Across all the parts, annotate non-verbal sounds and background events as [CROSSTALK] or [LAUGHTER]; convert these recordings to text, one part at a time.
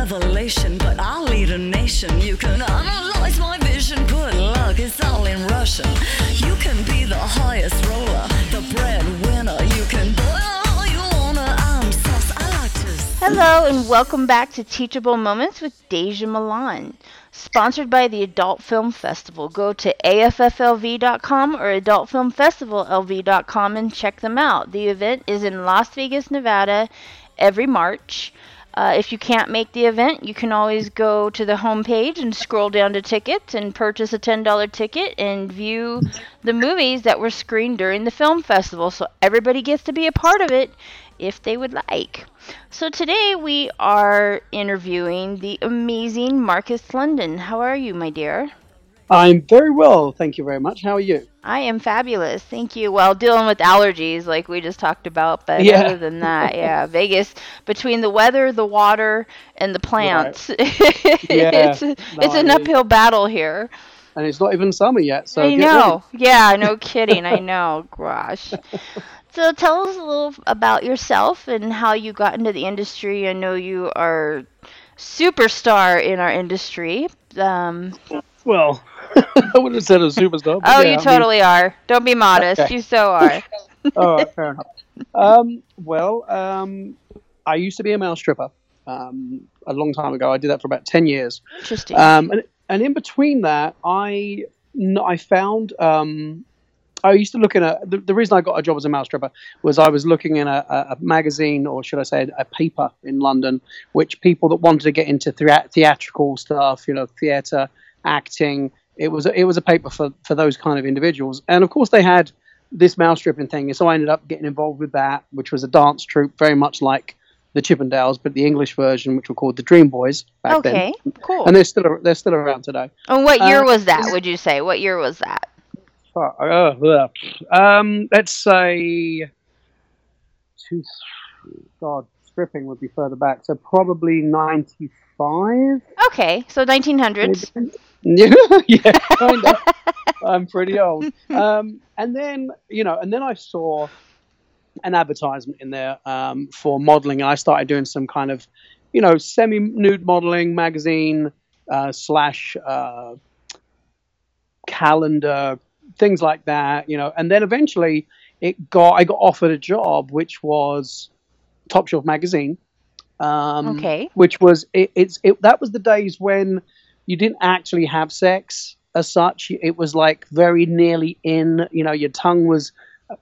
revelation, but I'll lead a nation. You can analyze my vision, good luck, it's all in Russian. You can be the highest roller, the breadwinner. You can boil all you wanna. I'm sauce, I like to. Hello and welcome back to Teachable Moments with Daejha Milan. Sponsored by the Adult Film Festival. Go to AFFLV.com or AdultFilmFestivalLV.com and check them out. The event is in Las Vegas, Nevada every March. Uh, if you can't make the event, you can always go to the homepage and scroll down to tickets and purchase a $10 ticket and view the movies that were screened during the film festival. So everybody gets to be a part of it if they would like. So today we are interviewing the amazing Marcus London. How are you, my dear? I'm very well, thank you very much. How are you? I am fabulous, thank you. Well, dealing with allergies like we just talked about, but Yeah. other than that, yeah, [LAUGHS] Vegas between the weather, the water, and the plants, [LAUGHS] it's No, it's I an mean- uphill battle here. And it's not even summer yet, so I get know. Yeah, no [LAUGHS] kidding. I know. Gosh. So tell us a little about yourself and how you got into the industry. I know you are superstar in our industry. Um. Well, [LAUGHS] I wouldn't have said a superstar. but oh, yeah, you I mean- totally are. Don't be modest. Okay. You so are. [LAUGHS] all right, fair enough. Um, well, um, I used to be a male stripper um, a long time ago. I did that for about ten years. Interesting. Um, and, and in between that, I I found um, I used to look in a the, the reason I got a job as a mouse stripper was I was looking in a, a, a magazine or should I say a paper in London, which people that wanted to get into thea- theatrical stuff, you know, theatre, acting. It was a- it was a paper for for those kind of individuals, and of course they had this mouse stripping thing. So I ended up getting involved with that, which was a dance troupe, very much like the Chippendales, but the English version, which were called the Dream Boys back then okay. Cool. and they're still they're still around today. And what year uh, was that? Would you say? What year was that? Uh, um, let's say, two, God, stripping would be further back, so probably ninety five. Okay, so 1900s. Yeah, [LAUGHS] yeah, [LAUGHS] kind of. I'm pretty old. Um, and then you know, and then I saw an advertisement in there um, for modeling, and I started doing some kind of, you know, semi-nude modeling magazine uh, slash uh, calendar, things like that. You know, and then eventually it got I got offered a job, which was Top Shelf magazine. Um, Okay. Which was it, it's it, that was the days when you didn't actually have sex as such. It was like very nearly in. You know, your tongue was,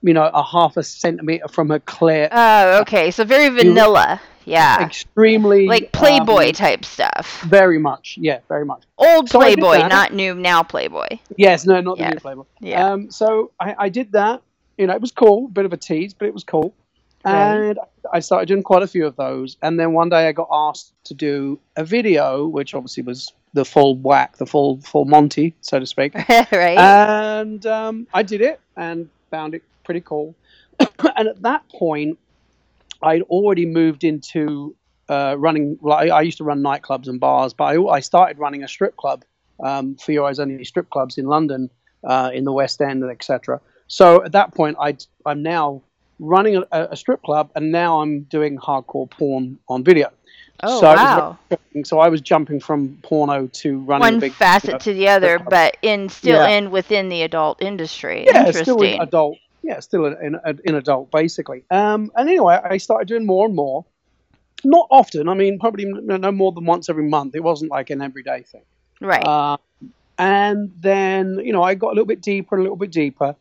you know, a half a centimeter from her clit. Oh, okay. So very vanilla. Yeah. extremely Like Playboy um, type stuff. very much, yeah, very much. Old so Playboy, not new now Playboy. Yes, no, not the Yes. new Playboy. Yeah. Um, so I, I did that. You know, it was cool, bit of a tease, but it was cool. And I started doing quite a few of those. And then one day I got asked to do a video, which obviously was the full whack, the full full Monty, so to speak. [LAUGHS] right? and um, I did it and found it pretty cool. [COUGHS] and at that point, I'd already moved into uh, running. I, I used to run nightclubs and bars, but I, I started running a strip club um, for your eyes only strip clubs in London, uh, in the West End, etc. So at that point, I I'm now running a, a strip club, and now I'm doing hardcore porn on video. Oh, so it was wow. So I was jumping from porno to running a One big facet you know, to the other, but in still Yeah. in within the adult industry. yeah, Interesting. still in adult. Yeah, still in, in, in adult, basically. Um, and anyway, I started doing more and more. Not often. I mean, probably no no more than once every month. It wasn't like an everyday thing. right. Uh, and then, you know, I got a little bit deeper, and a little bit deeper.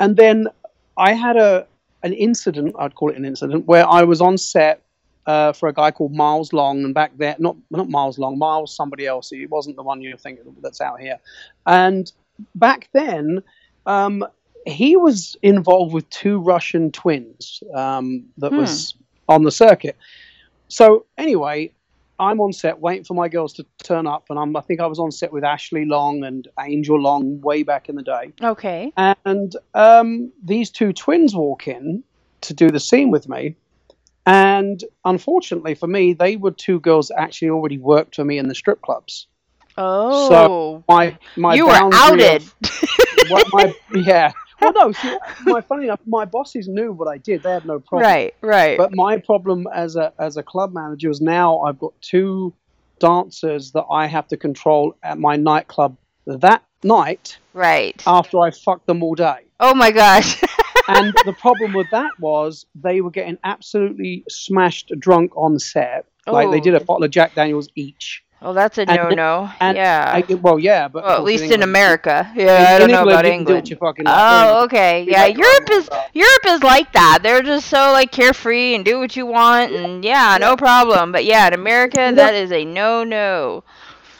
And then I had a an incident, I'd call it an incident, where I was on set uh, for a guy called Miles Long. And back there, not, not Miles Long, Miles somebody else. He wasn't the one you're thinking that's out here. And back then, um, he was involved with two Russian twins um, that Hmm. was on the circuit. So anyway, I'm on set waiting for my girls to turn up, and I'm, I think I was on set with Ashley Long and Angel Long way back in the day. okay. And um, these two twins walk in to do the scene with me. And unfortunately for me, they were two girls that actually already worked for me in the strip clubs. Oh. so My my you were outed. of- [LAUGHS] what my yeah. Well, no. See, my funny enough, my bosses knew what I did. They had no problem. right, right. But my problem as a as a club manager is now I've got two dancers that I have to control at my nightclub that night Right. after I fucked them all day. Oh my gosh. [LAUGHS] And the problem with that was they were getting absolutely smashed drunk on set. Like they did a Oh. bottle of Jack Daniels each. well, that's a no-no. And yeah. I, well, yeah, but well, at least in England- America. in- Yeah, I don't in know England, about can do England. fucking Oh, okay. Yeah, Europe is about. Europe is like that. They're just so like carefree and do what you want and yeah, no problem. But yeah, in America, Yeah. that is a no-no.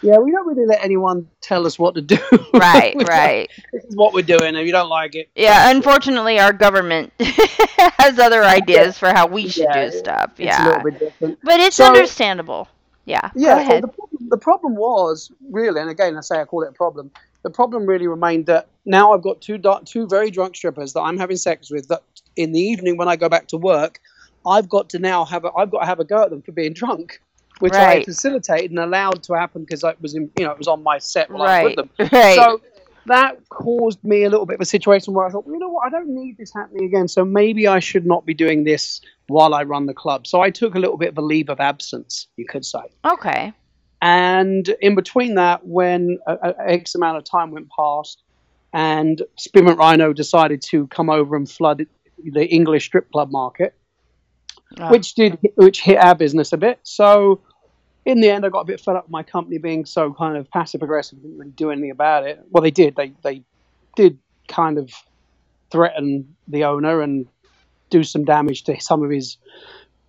Yeah, we don't really let anyone tell us what to do. [LAUGHS] Right, right. This is what we're doing. If you don't like it, Yeah, unfortunately, our government [LAUGHS] has other ideas for how we should Yeah, do stuff. it's a Yeah, little bit different. but it's So- understandable. Yeah. Yeah, so the problem, the problem was really, and again, I say I call it a problem. The problem really remained that now I've got two two very drunk strippers that I'm having sex with. That in the evening when I go back to work, I've got to now have a, I've got to have a go at them for being [LAUGHS] drunk, which I facilitated and allowed to happen because it was in, you know it was on my set while I was Right. with them. Right. So that caused me a little bit of a situation where I thought, well, you know what, I don't need this happening again. So maybe I should not be doing this while I run the club. So I took a little bit of a leave of absence, you could say. okay. And in between that, when a, a X amount of time went past, and Spearmint Rhino decided to come over and flood the English strip club market, Oh. which did which hit our business a bit. So in the end, I got a bit fed up with my company being so kind of passive aggressive, didn't really do anything about it. Well, they did. They they did kind of threaten the owner and do some damage to some of his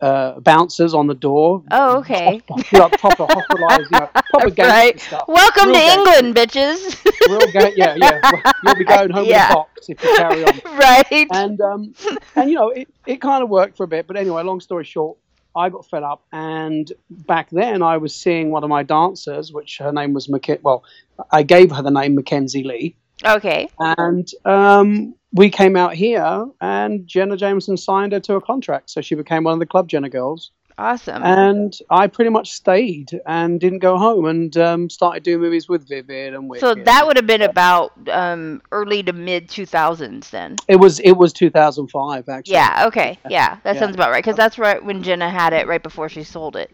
uh, bouncers on the door. Oh, okay. you know, proper hospitalized, you know, [LAUGHS] proper right. stuff. Welcome Real to. England, bitches. Real yeah, yeah. [LAUGHS] You'll be going home Yeah. with a box if you carry on. [LAUGHS] right. And um, and you know, it, it kind of worked for a bit. But anyway, long story short, I got fed up, and back then I was seeing one of my dancers, which her name was Mackenzie. Well, I gave her the name Mackenzie Lee, okay. and um, we came out here, and Jenna Jameson signed her to a contract, so she became one of the Club Jenna girls. Awesome. And I pretty much stayed and didn't go home, and um, started doing movies with Vivid and Wicked. so that would have been about um, early to mid 2000s then. it was it was 2005 actually. Yeah, okay. Yeah, that Yeah. sounds about right. Because that's right when Jenna had it, right before she sold it.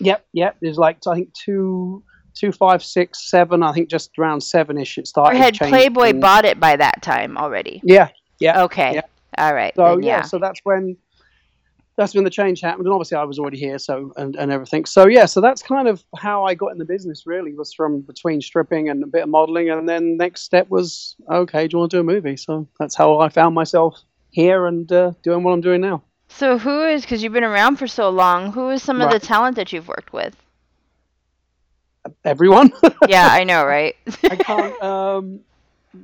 Yep, yep. There's like I think two, two, five, six, seven. I think just around seven-ish. It started. Or had. Playboy bought it by that time already? Yeah, yeah. Okay. yeah. All right. So then, yeah. yeah. so that's when that's when the change happened, and obviously I was already here, so and, and everything. So yeah, so that's kind of how I got in the business. Really, was from between stripping and a bit of modeling, and then next step was okay. Do you want to do a movie? So that's how I found myself here and uh, doing what I'm doing now. So who is, because you've been around for so long, who is some of the talent that you've worked with? Everyone. [LAUGHS] Yeah, I know, right? I can't. Um,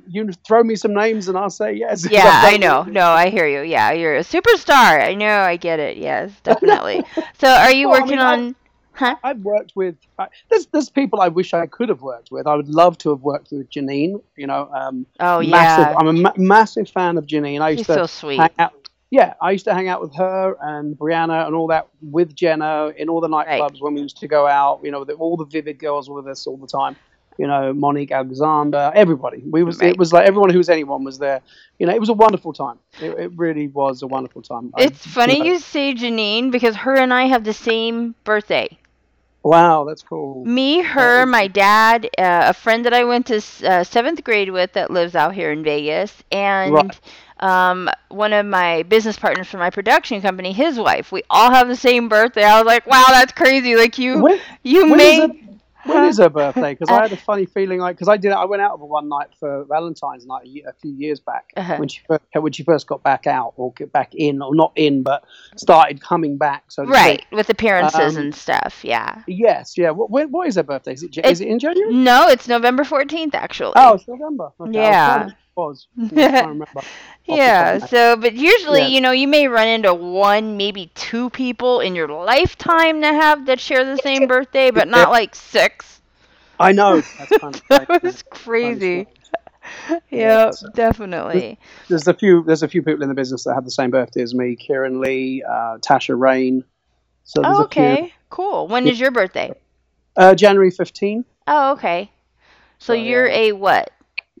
you throw me some names and I'll say yes. yeah, [LAUGHS] I know. No, I hear you. Yeah, you're a superstar. I know, I get it. Yes, [LAUGHS] definitely. So are you Well, I working mean, I- on, huh? I've worked with. I there's there's people I wish I could have worked with. I would love to have worked with Janine. You know, um, Oh, massive. yeah. I'm a ma- massive fan of Janine. I used She's to so sweet. hang out. Yeah, I used to hang out with her and Brianna and all that with Jenna in all the nightclubs when we used to go out. You know, all the Vivid girls were with us all the time. You know, Monique Alexander, everybody. We was Right. it was like everyone who was anyone was there. You know, it was a wonderful time. It, it really was a wonderful time. I- It's funny know. you say Janine because her and I have the same birthday. Wow, that's cool. Me, her, my dad, uh, a friend that I went to uh, seventh grade with that lives out here in Vegas, and Right. um, one of my business partners for my production company, his wife. We all have the same birthday. I was like, wow, that's crazy. Like you, When- you when is made. When is her birthday? Because Uh, I had a [LAUGHS] funny feeling like because I did I went out with her one night for Valentine's night a, a few years back Uh-huh. when she first, when she first got back out or get back in or not in but started coming back. So Right, with appearances Um, and stuff. Yeah. Yes. Yeah. What, when, what is her birthday? Is it, It- is it in January? No, it's November 14th, actually. Oh, it's November. Okay, Yeah. trying to- it was. I was trying to [LAUGHS] remember. off the top Yeah, so but usually, Yeah. you know, you may run into one, maybe two people in your lifetime to have that share the same birthday, but not like six. I know. That's kind of [LAUGHS] That strange. was crazy. [LAUGHS] Yeah, Yeah, it's- definitely. There's a few. There's a few people in the business that have the same birthday as me. Keiran Lee, uh, Tasha Reign. So Oh, okay, cool. When is your birthday? Uh, January 15, Oh, okay. So So, you're yeah. a what?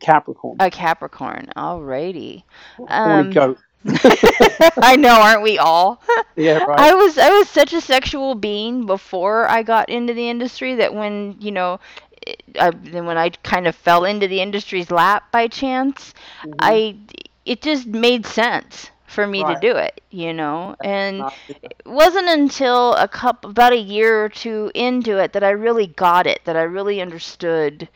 Capricorn. A Capricorn. Alrighty. Um, goat. [LAUGHS] [LAUGHS] I know, aren't we all? Yeah, right. I was I was such a sexual being before I got into the industry that when you know, it- I, then when I kind of fell into the industry's lap by chance, Mhm. I it just made sense for me Right. to do it, you know, and it wasn't until a couple about a year or two into it that I really got it, that I really understood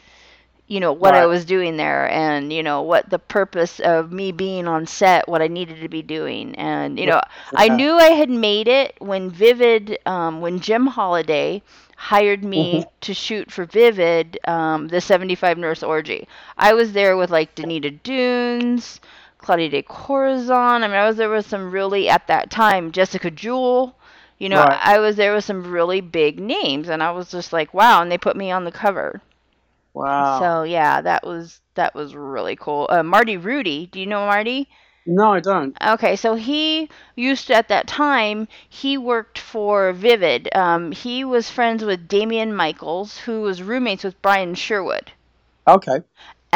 you know what I was doing there and you know what the purpose of me being on set what I needed to be doing. And you know I knew I had made it when Vivid um, when Jim Holiday hired me Mhm. to shoot for Vivid um, the 75 Nurse Orgy. I was there with like Danita Dunes Claudia de Corazon. I mean I was there with some really at that time Jessica Jewell. You know Right. I was there with some really big names and I was just like wow and they put me on the cover Wow. so yeah, that was that was really cool. Uh, Marty Rudy, do you know Marty? no, I don't. Okay, so he used to, at that time he worked for Vivid. Um, he was friends with Damian Michaels, who was roommates with Brian Sherwood. Okay.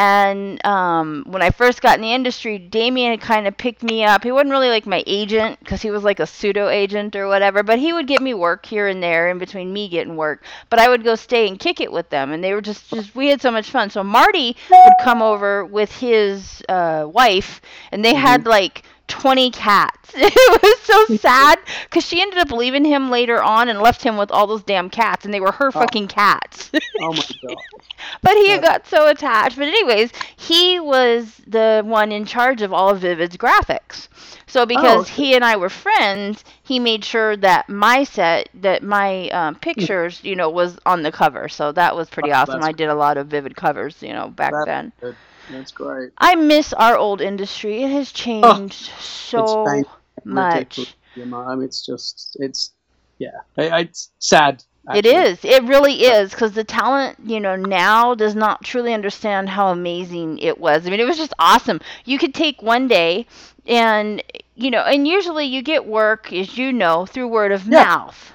And um, when I first got in the industry, Damien kind of picked me up. He wasn't really like my agent because he was like a pseudo agent or whatever, but he would get me work here and there in between me getting work. But I would go stay and kick it with them, and they were just, just we had so much fun. So Marty would come over with his uh, wife, and they had like 20 cats. [LAUGHS] it was so sad because she ended up leaving him later on and left him with all those damn cats, and they were her fucking cats. [LAUGHS] Oh my god. [LAUGHS] But he Yeah. got so attached. But anyways, he was the one in charge of all of Vivid's graphics. So because okay. he and I were friends, he made sure that my set, that my um, pictures, you know, was on the cover. So that was pretty Oh, awesome. I did a lot of Vivid covers, you know, back then. good. That's great. I miss our old industry. It has changed so changed much. You know, I mean, it's just, it's, yeah, it's sad. It actually. is. It really is because the talent, you know, now does not truly understand how amazing it was. I mean, it was just awesome. You could take one day and, you know, and usually you get work, as you know, through word of Yeah. mouth.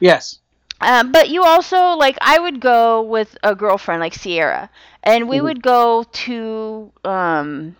Yes. Um, but you also, like, I would go with a girlfriend like Sierra, and we Mhm. would go to, um,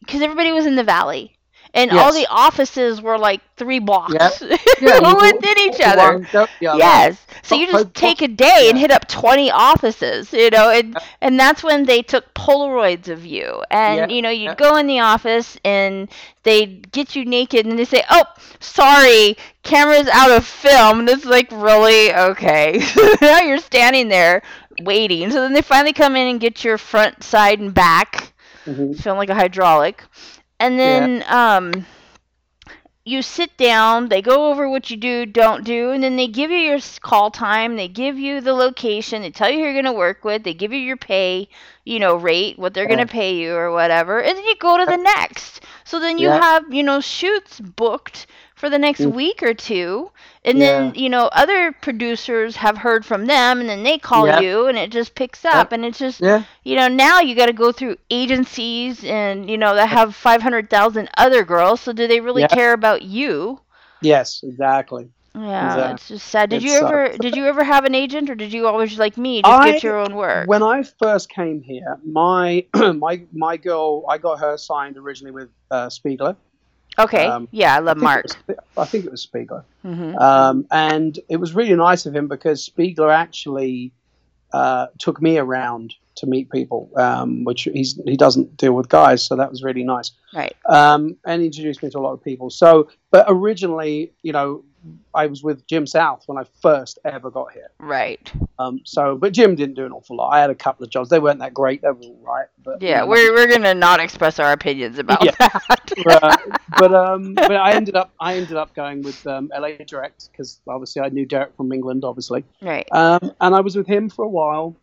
because everybody was in the valley. And all the offices were like three blocks [LAUGHS] Yeah, within each other. one, go to the. Yes. So you just take a day and hit up 20 offices, you know, and and that's when they took Polaroids of you. And Yeah, you know, you'd yeah. go in the office and they'd get you naked and they say, "Oh, sorry, camera's out of film." And it's like, "Really? Okay." [LAUGHS] now you're standing there waiting. So then they finally come in and get your front, side, and back Mhm. film like a hydraulic. And then um you sit down, they go over what you do, don't do, and then they give you your call time, they give you the location, they tell you who you're going to work with, they give you your pay, you know, rate, what they're gonna pay you or whatever, and then you go to the next. So then you Yeah. have, you know, shoots booked for the next Mm. week or two, and then, you know, other producers have heard from them, and then they call Yeah. you, and it just picks Yeah. up, and it's just, Yeah. you know, now you got to go through agencies and, you know, that have 500,000 other girls. So do they really Yeah. care about you? Yes, exactly. Yeah, Exactly. it's just sad. Did It you ever did you ever have an agent or did you always like me just I- get your own work? When I first came here, my [CLEARS THROAT] my my girl, I got her signed originally with uh, Spiegler. Okay. um, yeah, I love I Mark. was- I think it was Spiegler. hmm Um, and it was really nice of him because Spiegler actually uh, took me around to meet people, um, which he's he doesn't deal with guys, so that was really nice. Right. Um, and introduced me to a lot of people. So, but originally, you know, I was with Jim South when I first ever got here. Right. Um, so, but Jim didn't do an awful lot. I had a couple of jobs. They weren't that great. They were all right. But Yeah, we're we're gonna not express our opinions about Yeah. that. [LAUGHS] but um, but I ended up I ended up going with um, LA Direct because obviously I knew Derek from England, obviously, right. um, and I was with him for a while,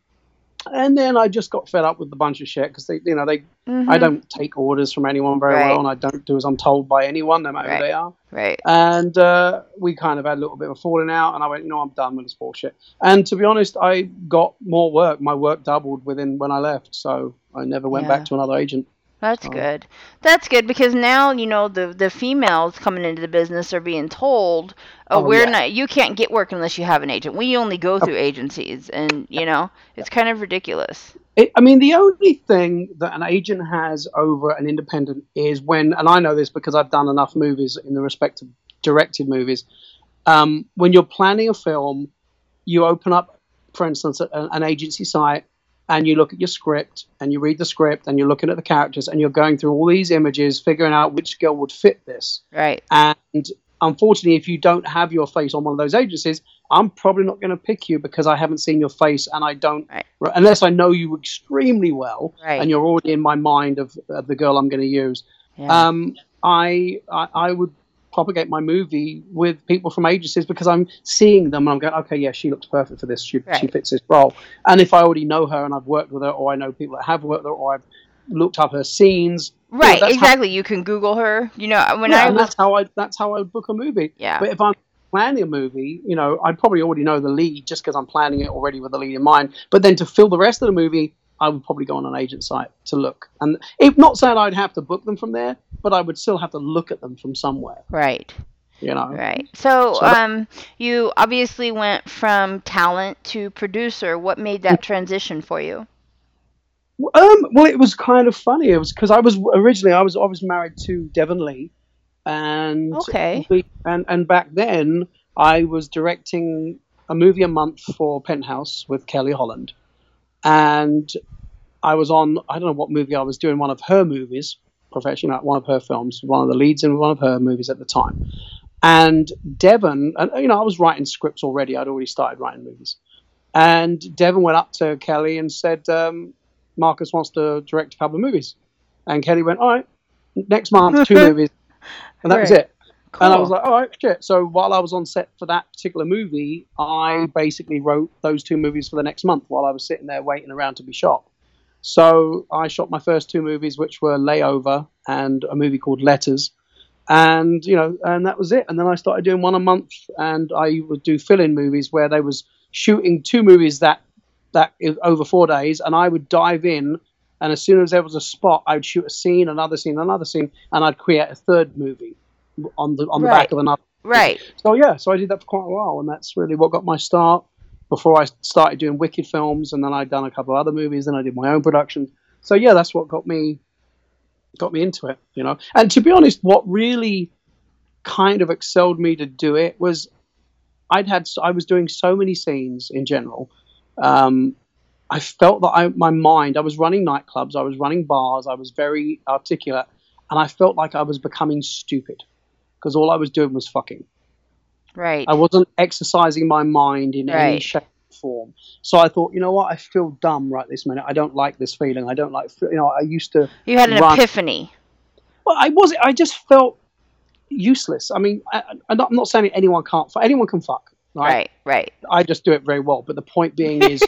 and then I just got fed up with the bunch of shit because they, you know, they I Mhm. don't take orders from anyone very Right. well, and I don't do as I'm told by anyone, no matter Right. who they are. Right. And uh, we kind of had a little bit of a falling out, and I went, you know, I'm done with this bullshit. And to be honest, I got more work. My work doubled within when I left, so I never went Yeah. back to another agent. That's Oh. good. That's good because now you know the the females coming into the business are being told, "Oh, Oh, we're yeah. not. You can't get work unless you have an agent. We only go through agencies, and you know it's kind of ridiculous." It, I mean, the only thing that an agent has over an independent is when, and I know this because I've done enough movies in the respect of directed movies. Um, when you're planning a film, you open up, for instance, a, an agency site and you look at your script and you read the script and you're looking at the characters and you're going through all these images, figuring out which girl would fit this. Right. And unfortunately, if you don't have your face on one of those agencies, I'm probably not going to pick you because I haven't seen your face and I don't, Right. unless I know you extremely well Right. and you're already in my mind of, of the girl I'm going to use. Yeah. Um, I, I I would propagate my movie with people from agencies because I'm seeing them and I'm going, okay, yeah, she looks perfect for this. She, she fits this role. And if I already know her and I've worked with her, or I know people that have worked with her, or I've looked up her scenes, you know, right. how- exactly. you can Google her. You know, when yeah, I that's how I that's how I would book a movie. Yeah. But if I'm planning a movie, you know, I'd probably already know the lead just because I'm planning it already with the lead in mind. But then to fill the rest of the movie, I would probably go on an agent site to look. And if not saying I'd have to book them from there, but I would still have to look at them from somewhere. right. You know. Right. So, So um, you obviously went from talent to producer. What made that transition for you? Um, well, it was kind of funny. It was because I was originally I was I was married to Devon Lee, and Okay. we- and and back then I was directing a movie a month for Penthouse with Kelly Holland, and I was on I don't know what movie I was doing one of her movies, professionally one of her films, one of the leads in one of her movies at the time, and Devon, and you know I was writing scripts already. I'd already started writing movies, and Devon went up to Kelly and said. Um, Marcus wants to direct a couple of movies. And Kelly went, all right, next month, two [LAUGHS] movies. And that was Right. It. And I was like, all right, shit. So while I was on set for that particular movie, I basically wrote those two movies for the next month while I was sitting there waiting around to be shot. So I shot my first two movies, which were Layover and a movie called Letters. And, you know, and that was it. And then I started doing one a month and I would do fill-in movies where they was shooting two movies that that over four days and I would dive in and as soon as there was a spot I would shoot a scene, another scene, another scene, and I'd create a third movie on the on the Right. back of another right. so yeah, so I did that for quite a while, and that's really what got my start. Before I started doing Wicked films, and then I'd done a couple of other movies, and I did my own production. So yeah, that's what got me got me into it, you know. And to be honest, what really kind of excelled me to do it was I'd had I was doing so many scenes in general. Um, I felt that I, my mind, I was running nightclubs, I was running bars, I was very articulate, and I felt like I was becoming stupid because all I was doing was fucking. Right. I wasn't exercising my mind in any shape or form. So I thought, you know what, I feel dumb right this minute. I don't like this feeling. I don't like, you know, I used to. You had an run- epiphany. Well, I was. I just felt useless. I mean, I, I'm not, not saying anyone can't. Anyone can fuck. Right? Right. Right. I just do it very well. But the point being [LAUGHS] is,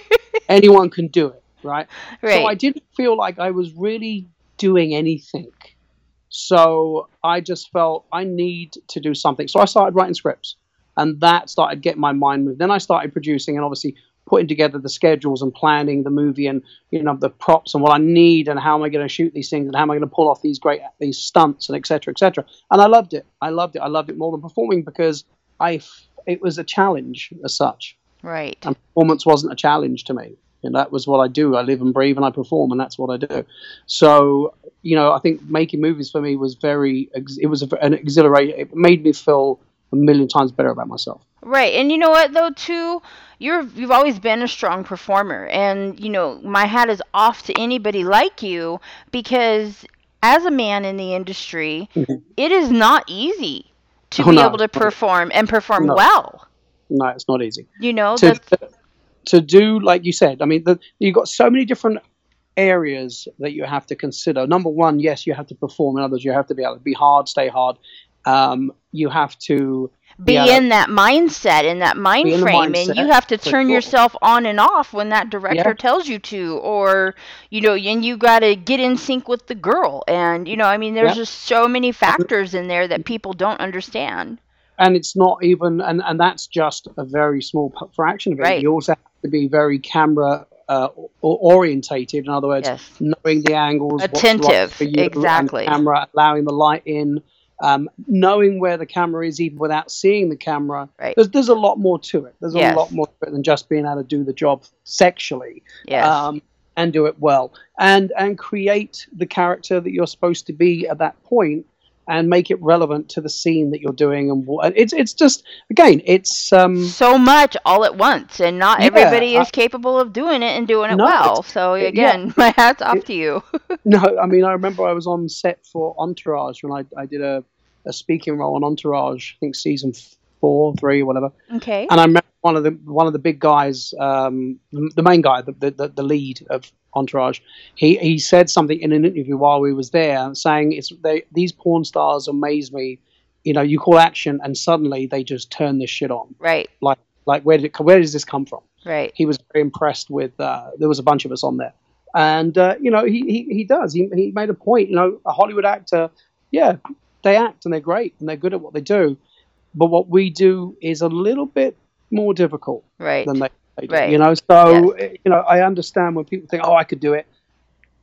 anyone can do it. Right. Right. So I didn't feel like I was really doing anything. So I just felt I need to do something. So I started writing scripts, and that started getting my mind moved. Then I started producing, and obviously putting together the schedules and planning the movie, and you know the props and what I need, and how am I going to shoot these things, and how am I going to pull off these great these stunts, and etc. etc. And I loved it. I loved it. I loved it more than performing because I it was a challenge as such right. and performance wasn't a challenge to me. And that was what I do. I live and breathe and I perform, and that's what I do. So, you know, I think making movies for me was very, it was an exhilarating, it made me feel a million times better about myself. Right. And you know what though too, you're you've always been a strong performer and you know, my hat is off to anybody like you because as a man in the industry, it is not easy to Mm-hmm. Oh, be no. able to perform and perform No. well. No, it's not easy. You know, To, that's to do, like you said, I mean, the, you've got so many different areas that you have to consider. Number one, yes, you have to perform. In others, you have to be able to be hard, stay hard. Um, you have to be yeah. in that mindset in that mind in frame and you have to turn yourself on and off when that director Yeah. tells you to or you know and you got to get in sync with the girl and you know i mean there's Yeah. just so many factors in there that people don't understand and it's not even and, and that's just a very small fraction of it Right. you also have to be very camera uh, orientated in other words Yes. knowing the angles right Attentive, you, exactly. the camera allowing the light in um, knowing where the camera is even without seeing the camera Right. there's, there's a lot more to it there's Yes. a lot more to it than just being able to do the job sexually yes um, and do it well and and create the character that you're supposed to be at that point and make it relevant to the scene that you're doing and wha- and it's it's just again it's um so much all at once, and not Yeah, everybody is I- capable of doing it and doing it No, well. So again, [LAUGHS] my hat's off It- to you. [LAUGHS] no i mean i remember i was on set for entourage when i, I did a, a speaking role on entourage i think season four three whatever okay. and I remember one of the one of the big guys, um, the, the main guy, the, the the lead of Entourage. He he said something in an interview while we was there, saying it's they these porn stars amaze me. You know, you call action and suddenly they just turn this shit on. Right. Like like where did it, where does this come from? Right. He was very impressed with. Uh, there was a bunch of us on there, and uh, you know he, he he does. He he made a point. You know, a Hollywood actor, yeah, they act and they're great and they're good at what they do, but what we do is a little bit more difficult Right. than they, they do. Right. You know, so eh, you know, I understand when people think, "Oh, I could do it."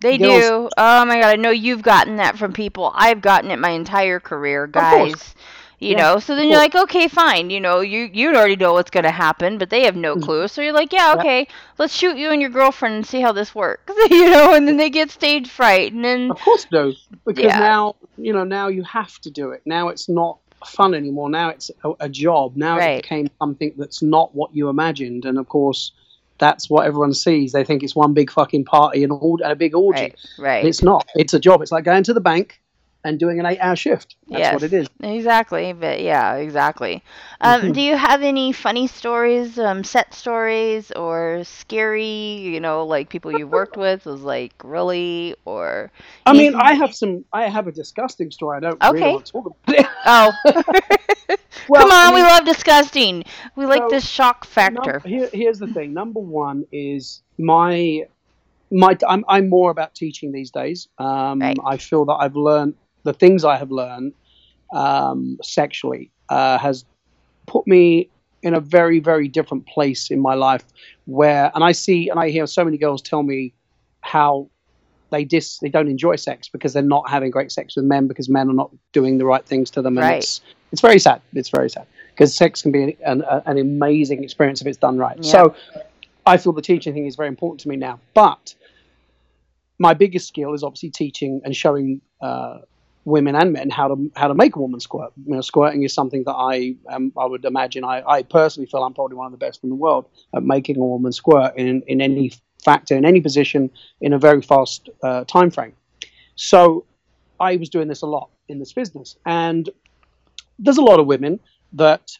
They do. Oh my god, I know you've gotten that from people. I've gotten it my entire career, guys. You Yeah, know, so then you're like, okay, fine. You know, you you already know what's gonna happen, but they have no Mhm. clue. So you're like, yeah, Yeah. okay, let's shoot you and your girlfriend and see how this works. [LAUGHS] you know, and then they get stage fright, and then Of course, do because Yeah. now you know now you have to do it. Now it's not fun anymore. Now it's a, a job. Now Right. it became something that's not what you imagined, and of course, that's what everyone sees. They think it's one big fucking party and, all, and a big orgy. right, right. It's not. It's a job. It's like going to the bank and doing an eight-hour shift. That's Yes. what it is. Exactly, but yeah, exactly. Um, Mhm. Do you have any funny stories, um, set stories, or scary? You know, like people you've worked [LAUGHS] with was like really, or I mean, I have some. I have a disgusting story. I don't really want to talk about it. oh, [LAUGHS] [LAUGHS] Well, come I on, we love disgusting. We like So, this shock factor. Here, here's the thing. Number one is my my. I'm I'm more about teaching these days. Um, Right. I feel that I've learned the things I have learned um, sexually uh, has put me in a very very different place in my life where and I see and I hear so many girls tell me how they dis they don't enjoy sex because they're not having great sex with men because men are not doing the right things to them. And Right. it's it's very sad. It's very sad. Because sex can be an, an, an amazing experience if it's done right. Yeah. so I feel the teaching thing is very important to me now. But my biggest skill is obviously teaching and showing uh, women and men how to how to make a woman squirt. You know, squirting is something that I um, I would imagine I, I personally feel I'm probably one of the best in the world at making a woman squirt in in any factor in any position in a very fast uh, time frame. So I was doing this a lot in this business, and there's a lot of women that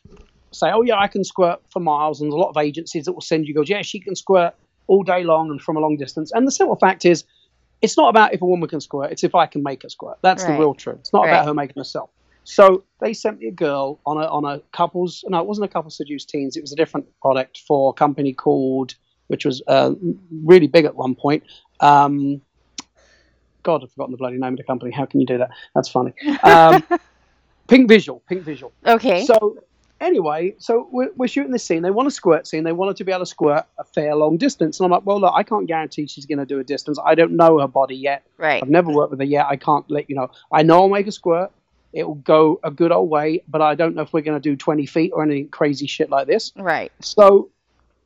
say, "Oh yeah, I can squirt for miles," and there's a lot of agencies that will send you goes, "Yeah, she can squirt all day long and from a long distance." And the simple fact is, it's not about if a woman can squirt; it's if I can make her squirt. That's Right. the real truth. It's not Right. about her making herself. So they sent me a girl on a on a couples. No, it wasn't a couple seduced teens. It was a different product for a company called, which was uh, really big at one point. Um, God, I've forgotten the bloody name of the company. How can you do that? That's funny. Um, [LAUGHS] Pink Visual. Pink Visual. Okay. So anyway, so we're, we're shooting this scene. They want a squirt scene. They wanted to be able to squirt a fair long distance. And I'm like, well, look, I can't guarantee she's going to do a distance. I don't know her body yet. right. I've never worked with her yet. I can't let you know. I know I'll make a squirt. It will go a good old way, but I don't know if we're going to do 20 feet or any crazy shit like this. Right. So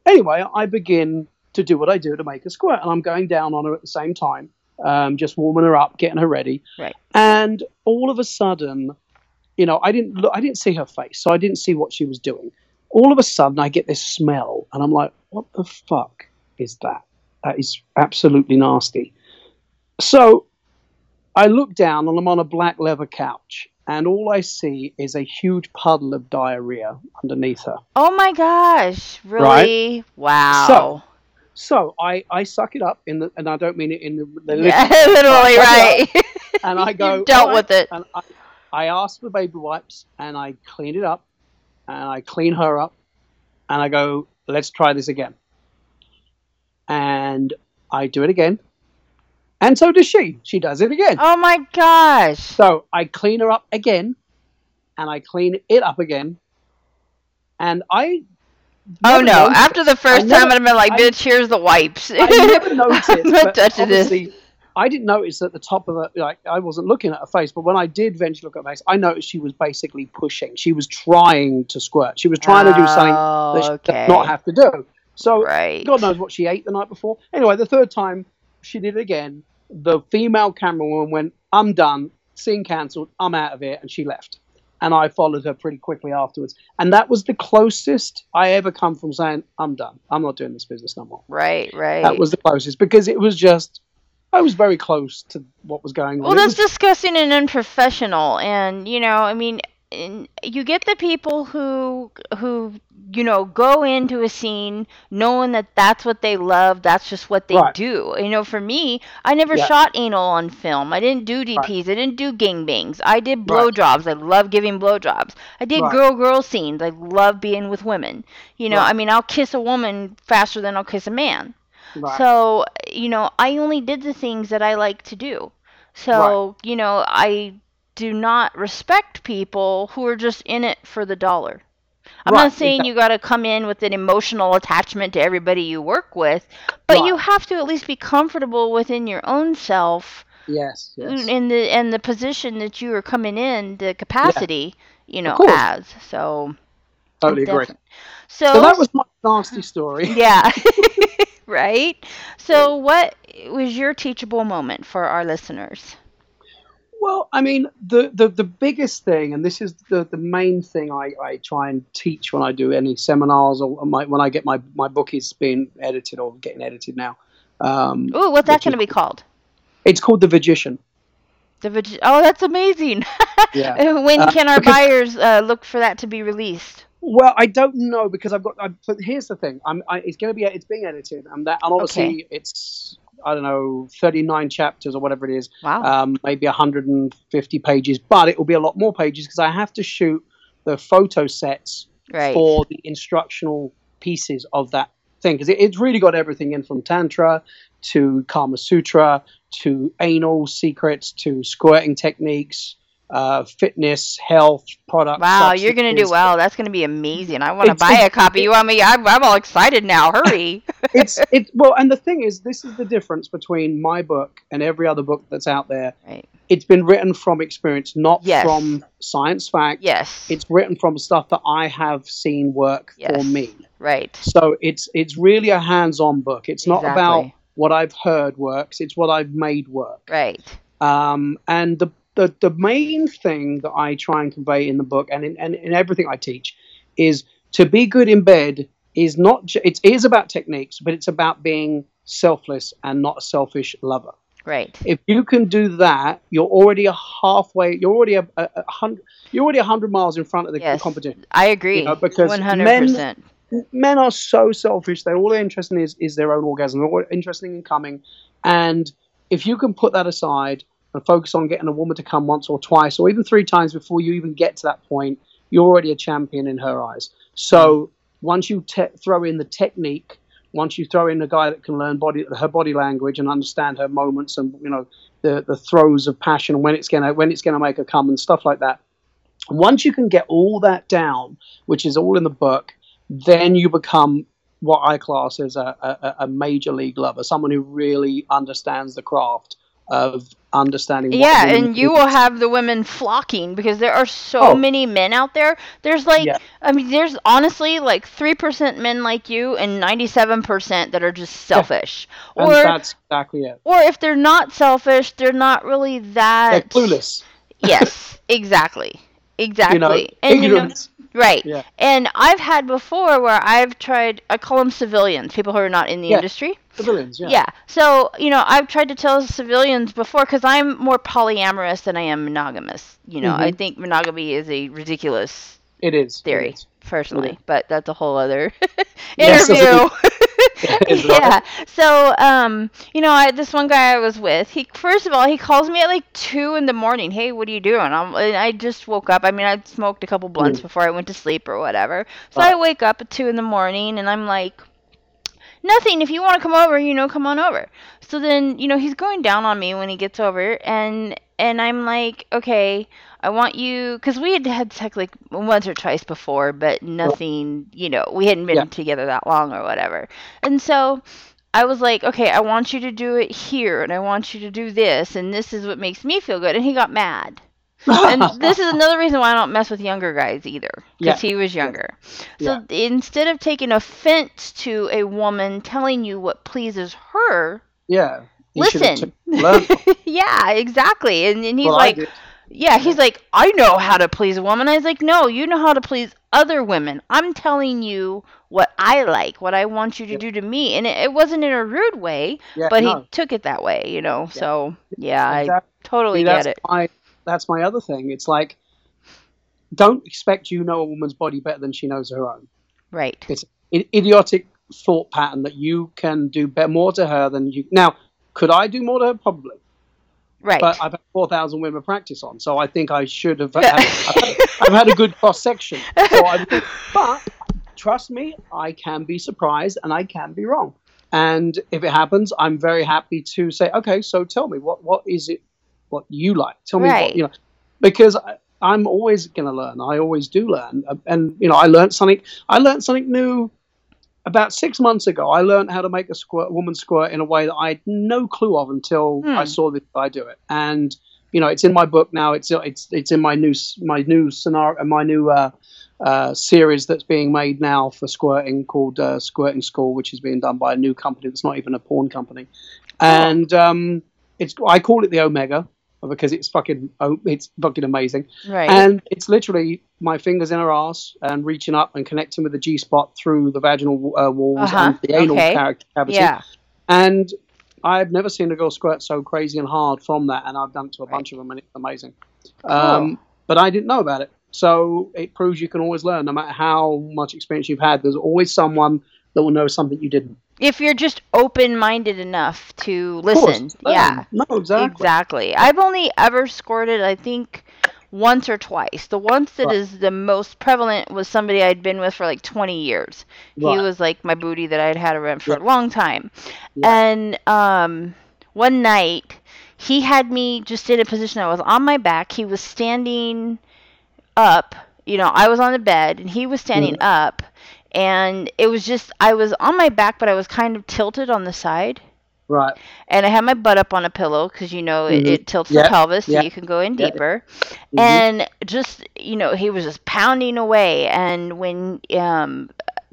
anyway, I begin to do what I do to make a squirt, and I'm going down on her at the same time, um, just warming her up, getting her ready. Right. And all of a sudden, you know, I didn't look, I didn't see her face, so I didn't see what she was doing. All of a sudden, I get this smell, and I'm like, "What the fuck is that? That is absolutely nasty." So I look down, and I'm on a black leather couch, and all I see is a huge puddle of diarrhea underneath her. Oh my gosh! Really? Wow. So so I, I suck it up in the, and I don't mean it in the, the yeah, literal- literally [LAUGHS] I suck it right. up, and I [LAUGHS] go you dealt "All right." with it. and I, I ask for baby wipes and I clean it up and I clean her up and I go let's try this again and I do it again and so does she she does it again Oh my gosh! so I clean her up again and I clean it up again and I Oh no! After the first never- time, I'd have been like, I- "Bitch, here's the wipes." I never [LAUGHS] noticed. But touching this. I didn't notice at the top of her, like I wasn't looking at her face, but when I did eventually look at her face, I noticed she was basically pushing. She was trying to squirt. She was trying to do oh, something that she Oh, did not have to do. So Right. God knows what she ate the night before. Anyway, the third time she did it again. The female camerawoman went, "I'm done. Scene cancelled. I'm out of here," and she left. And I followed her pretty quickly afterwards. And that was the closest I ever come from saying, "I'm done. I'm not doing this business no more." Right, right. That was the closest because it was just I was very close to what was going on. Well, that's was- disgusting and unprofessional. And you know, I mean, you get the people who who you know go into a scene knowing that that's what they love. That's just what they Right. do. You know, for me, I never Yeah. shot anal on film. I didn't do DPs. I didn't do gangbangs. I did blowjobs. I love giving blowjobs. I did Right. girl girl scenes. I love being with women. You know, Right. I mean, I'll kiss a woman faster than I'll kiss a man. Right. So, you know, I only did the things that I like to do. So, you know, I do not respect people who are just in it for the dollar. I'm Right, not saying exact- you got to come in with an emotional attachment to everybody you work with, but Right. you have to at least be comfortable within your own self yes, yes. in the and the position that you are coming in, the capacity, you know, as. So, totally agree. So, So that was my nasty story. yeah. [LAUGHS] right? So, what was your teachable moment for our listeners? Well, I mean, the, the, the biggest thing, and this is the, the main thing I, I try and teach when I do any seminars or my, when I get my, my book is being edited or getting edited now. Um, Ooh, what's that going to be called? It's called The Magician. The vag- oh, that's amazing. [LAUGHS] Yeah. when Uh, can our because- buyers uh, look for that to be released? Well, I don't know because I've got. I, but here's the thing: I'm. I, it's going to be. It's being edited, and that. And obviously, it's. I don't know, 39 chapters or whatever it is. Wow. Um, maybe 150 pages, but it will be a lot more pages because I have to shoot the photo sets right. for the instructional pieces of that thing because it, it's really got everything in from tantra to Kama Sutra to anal secrets to squirting techniques, uh, fitness, health, products. Wow, you're going to do well. That's going to be amazing. I want to buy a it's- copy. You want me? I'm, I'm all excited now. Hurry. [LAUGHS] [LAUGHS] it's it well and the thing is this is the difference between my book and every other book that's out there right. it's been written from experience not Yes. from science fact Yes. it's written from stuff that i have seen work for me right. so it's it's really a hands-on book it's not about what i've heard works it's what i've made work Right. um, and the, the the main thing that I try and convey in the book and in, and in everything I teach is to be good in bed is not ju- it is about techniques, but it's about being selfless and not a selfish lover. Right. If you can do that, you're already a halfway. You're already a, a, a hundred. You're already a hundred miles in front of the Yes. competition. I agree. You know, because One hundred men- percent. Men are so selfish. They all they're interested in is, is their own orgasm. They're all interested in coming, and if you can put that aside and focus on getting a woman to come once or twice or even three times before you even get to that point, you're already a champion in her eyes. So once you te- throw in the technique, once you throw in a guy that can learn body her body language and understand her moments and you know the the throes of passion and when it's gonna when it's gonna make her come and stuff like that. Once you can get all that down, which is all in the book, then you become what I class as a, a, a major league lover, someone who really understands the craft of understanding. What Yeah, and you will have the women flocking because there are so Oh. many men out there. There's like, Yeah. I mean, there's honestly like 3% men like you and 97% that are just selfish. and Or, that's exactly it. or if they're not selfish, they're not really They're that. clueless. yes, exactly. [LAUGHS] Exactly. You know, and you know, ignorance. Right. Yeah. And I've had before where I've tried, I call them civilians, people who are not in the Yeah. industry. Civilians, yeah. Yeah. So, you know, I've tried to tell civilians before because I'm more polyamorous than I am monogamous. You know, I Mhm. think monogamy is a ridiculous It is. theory, is. personally, is. but that's a whole other [LAUGHS] interview. [LAUGHS] It is, right? yeah. So, um, you know, I, this one guy I was with, he first of all he calls me at like two in the morning. Hey, what are you doing? I'm, and I just woke up. I mean, I smoked a couple blunts Mm. before I went to sleep or whatever. So. I wake up at two in the morning, and I'm like, nothing. If you want to come over, you know, come on over. So then, you know, he's going down on me when he gets over, and and I'm like, okay, I want you, because we had had sex like once or twice before, but nothing, you know, we hadn't been Yeah. together that long or whatever. And so I was like, okay, I want you to do it here, and I want you to do this, and this is what makes me feel good. And he got mad. and this is another reason why I don't mess with younger guys either, because Yeah. he was younger. Yeah. So instead of taking offense to a woman telling you what pleases her, yeah. Listen. took- learned from it. yeah, exactly. And, and he's Well, like. Yeah, he's like, I know how to please a woman. I was like, no, you know how to please other women. I'm telling you what I like, what I want you to Yeah. do to me. And it, it wasn't in a rude way, Yeah, but no. he took it that way, you know. So, yeah, I totally See, get that's it. My, that's my other thing. It's like, don't expect you know a woman's body better than she knows her own. Right. It's an idiotic thought pattern that you can do more to her than you. Now, could I do more to her? Probably. Right. But I've had 4,000 women practice on, so I think I should have. Had, [LAUGHS] I've, had, I've had a good cross section. So but trust me, I can be surprised and I can be wrong. And if it happens, I'm very happy to say, okay, so tell me what what is it, what you like? Tell me Right. what you know, because I, I'm always going to learn. I always do learn, and you know, I learned something. I learned something new about six months ago. I learned how to make a squirt, woman squirt in a way that I had no clue of until Hmm. I saw this guy do it. And you know, it's in my book now. It's it's it's in my new my new scenario, my new uh, uh, series that's being made now for squirting called uh, Squirting School, which is being done by a new company that's not even a porn company. And um, it's I call it the Omega because it's fucking oh, it's fucking amazing. right. And it's literally my fingers in her ass and reaching up and connecting with the G spot through the vaginal uh, walls Uh-huh. and the anal Okay. ca- cavity. yeah. And I've never seen a girl squirt so crazy and hard from that, and I've done it to a Right. bunch of them, and it's amazing. Um, but I didn't know about it, so it proves you can always learn, no matter how much experience you've had. There's always someone that will know something you didn't. If you're just open minded enough to listen. learn. Yeah. No, exactly. Exactly. I've only ever scored it I think, once or twice. The once that Right. is the most prevalent was somebody I'd been with for like 20 years. He was like my booty that I'd had around for Yeah. a long time. Yeah. And um, one night, he had me just in a position I was on my back. He was standing up. You know, I was on the bed and he was standing Mm-hmm. up. And it was just, I was on my back, but I was kind of tilted on the side Right. and I had my butt up on a pillow because you know it, Mhm. it tilts Yeah, the pelvis so yeah. you can go in deeper. Mhm. And just you know he was just pounding away, and when um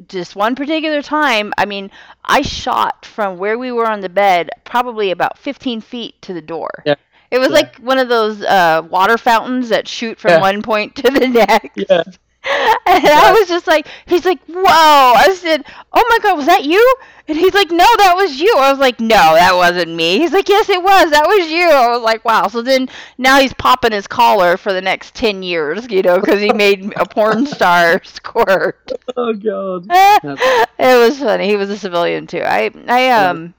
just one particular time, I mean, I shot from where we were on the bed probably about 15 feet to the door. Yeah. It was Yeah. like one of those uh, water fountains that shoot from Yeah. one point to the [LAUGHS] next. Yeah. [LAUGHS] And I was just like, he's like, whoa. I said, oh my God, was that you? And he's like, no, that was you. I was like, no, that wasn't me. He's like, yes, it was. That was you. I was like, wow. So then now he's popping his collar for the next 10 years, you know, because he [LAUGHS] made a porn star [LAUGHS] squirt. Oh God. it was funny. He was a civilian too. I, I, um,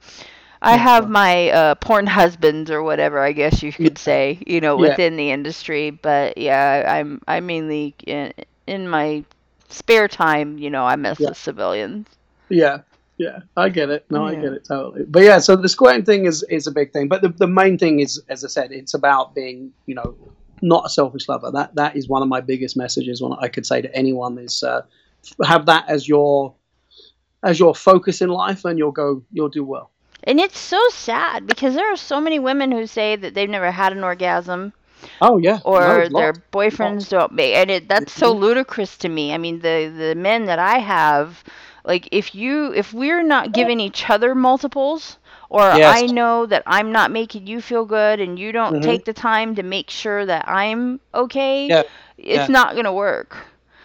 I have my uh, porn husbands or whatever I guess you could say, you know, Yeah. within the industry. But yeah, I'm I mainly in, in my spare time, you know, I mess Yeah. with civilians. Yeah, yeah, I get it. No, I get it totally. But yeah, so the squirting thing is is a big thing. But the, the main thing is, as I said, it's about being, you know, not a selfish lover. That that is one of my biggest messages. When I could say to anyone is, uh, have that as your as your focus in life, and you'll go, you'll do well. And it's so sad because there are so many women who say that they've never had an orgasm Oh yeah, or No, their boyfriends don't make and it that's so Mhm. ludicrous to me. I mean the the men that I have like if you if we're not giving each other multiples or Yes. I know that I'm not making you feel good and you don't Mhm. take the time to make sure that I'm okay, Yeah. it's Yeah. not going to work.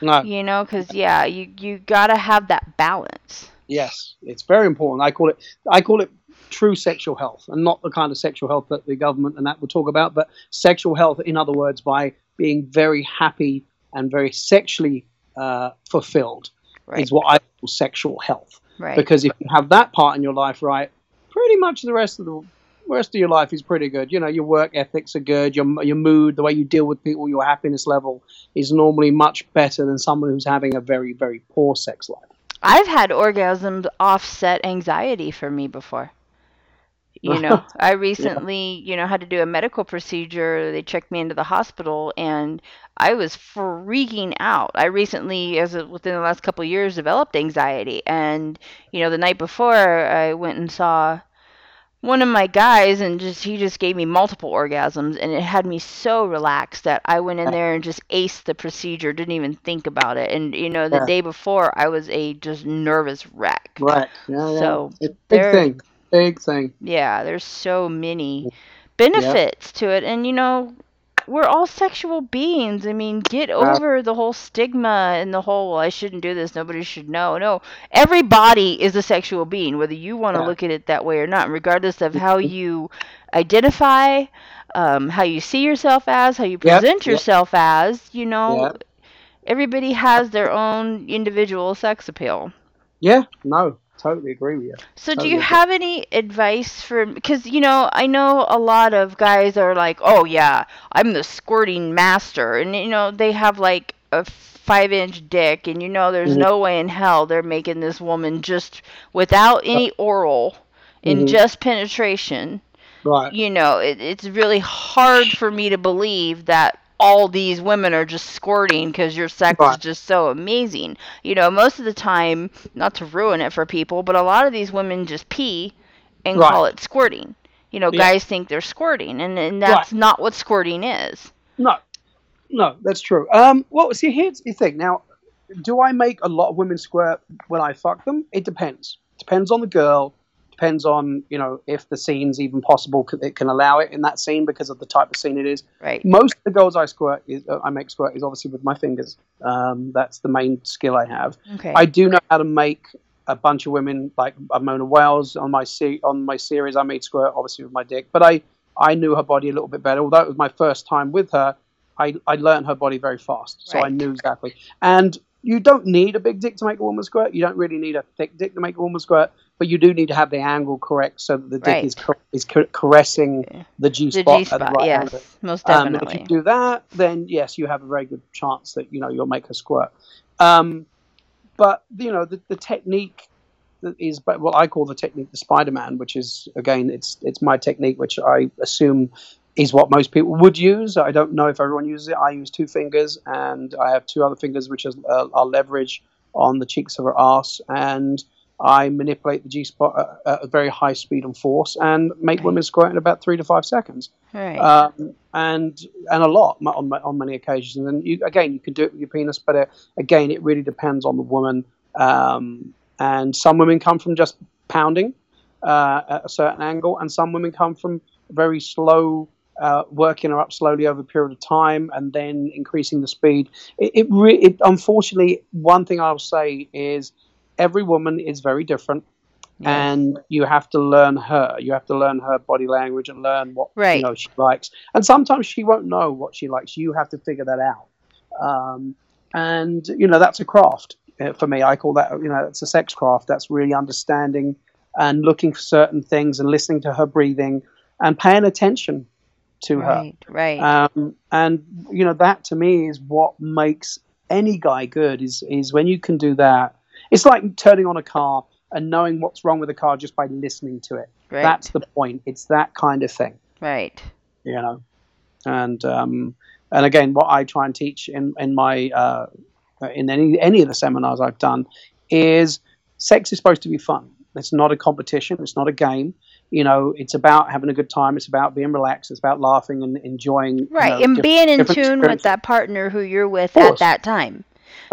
No, You know cuz yeah, you you got to have that balance. yes, it's very important. I call it I call it true sexual health, and not the kind of sexual health that the government and that will talk about, but sexual health, in other words, by being very happy and very sexually uh, fulfilled Right. is what I call sexual health. right. Because if you have that part in your life right, pretty much the rest of the rest of your life is pretty good. You know, your work ethics are good, your your mood, the way you deal with people, your happiness level is normally much better than someone who's having a very very poor sex life. I've had orgasms offset anxiety for me before. You know, [LAUGHS] I recently, you know, had to do a medical procedure. They checked me into the hospital and I was freaking out. I recently, as a, within the last couple of years, developed anxiety. And, you know, the night before, I went and saw one of my guys and just he just gave me multiple orgasms and it had me so relaxed that I went in there and just aced the procedure, didn't even think about it. And you know, the Yeah. day before I was a just nervous wreck. Right. Yeah. yeah. So, it's a big thing. Big thing. Yeah, there's so many benefits to it. And, you know, we're all sexual beings. I mean, get over the whole stigma and the whole, well, I shouldn't do this, nobody should know. No, every body is a sexual being, whether you want to Yeah. look at it that way or not, regardless of how you identify, um, how you see yourself as, how you present yep. yourself as, you know, Yep. everybody has their own individual sex appeal. Yeah, no, totally agree with you. So, do you agree. have any advice for? Because you know, I know a lot of guys are like, "Oh yeah, I'm the squirting master," and you know, they have like a five-inch dick, and you know, there's Mhm. no way in hell they're making this woman just without any oral and Mhm. just penetration. Right. You know, it, it's really hard for me to believe that all these women are just squirting because your sex is just so amazing. You know, most of the time, not to ruin it for people, but a lot of these women just pee and Right. call it squirting. You know, Yeah. guys think they're squirting, and, and that's not what squirting is. No, no, that's true. Um, well, see, here's the thing. Now, do I make a lot of women squirt when I fuck them? It depends. Depends on the girl. Depends on you know if the scene's even possible. It can allow it in that scene because of the type of scene it is. Right. Most of the girls I squirt, is, uh, I make squirt is obviously with my fingers. Um, that's the main skill I have. Okay. I do know how to make a bunch of women like Mona Wales on my se- on my series. I made squirt obviously with my dick, but I I knew her body a little bit better. Although it was my first time with her, I I learned her body very fast, so I knew exactly. And you don't need a big dick to make a woman squirt. You don't really need a thick dick to make a woman squirt, but you do need to have the angle correct so that the dick Right. is car- is ca- caressing the G the spot G the spot, right yes, angle. most Um, if you do that, then yes, you have a very good chance that you know you'll make her squirt. Um, but you know the, the technique that is but what I call the technique the Spider-Man, which is again it's it's my technique, which I assume is what most people would use. I don't know if everyone uses it. I use two fingers, and I have two other fingers which is uh, are leverage on the cheeks of her ass, and I manipulate the G spot at, a very high speed and force, and make women squirt in about three to five seconds right. um, and and a lot on on many occasions. And you, again, you can do it with your penis, but uh, again, it really depends on the woman. Um, and some women come from just pounding uh, at a certain angle, and some women come from very slow. Uh, working her up slowly over a period of time and then increasing the speed. It, it, re- it unfortunately, one thing I'll say is every woman is very different Yes. and you have to learn her. You have to learn her body language and learn what Right. you know she likes. And sometimes she won't know what she likes. You have to figure that out. Um, and you know that's a craft uh, for me. I call that you know it's a sex craft. That's really understanding and looking for certain things and listening to her breathing and paying attention to her. right. Right. Um, and you know that to me is what makes any guy good. Is is when you can do that. It's like turning on a car and knowing what's wrong with the car just by listening to it. right. That's the point. It's that kind of thing, right. you know. And um, and again, what I try and teach in in my uh, in any any of the seminars I've done is sex is supposed to be fun. It's not a competition. It's not a game. You know, it's about having a good time. It's about being relaxed. It's about laughing and enjoying. you Right, know, and being in tune with that partner who you're with at that time.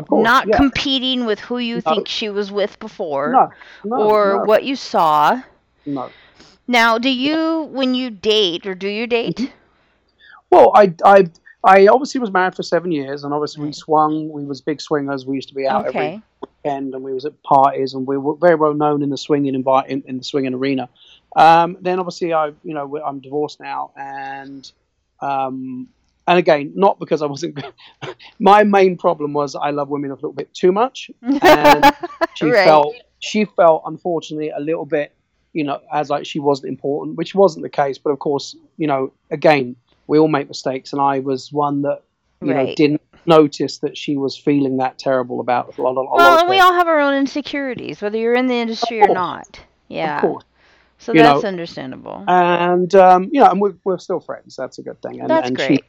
Course, Not yeah. competing with who you No. think she was with before No, no, or what you saw. no. Now, do you, when you date, or do you date? Mm-hmm. Well, I, I, I obviously was married for seven years, and obviously we swung. We was big swingers. We used to be out Okay. every weekend, and we was at parties, and we were very well known in the swinging envi- in, in the swinging arena. Um, then obviously I, you know, I'm divorced now, and um, and again, not because I wasn't. good. [LAUGHS] my main problem was I love women a little bit too much, and [LAUGHS] she Right. felt she felt unfortunately a little bit you know as like she wasn't important which wasn't the case but of course you know again we all make mistakes and i was one that you know didn't notice that she was feeling that terrible about a lot, of- a lot well, and we all have our own insecurities, whether you're in the industry or not. Yeah. of course So You that's know, understandable. and um, you know and we're, we're still friends that's a good thing and, that's and great. she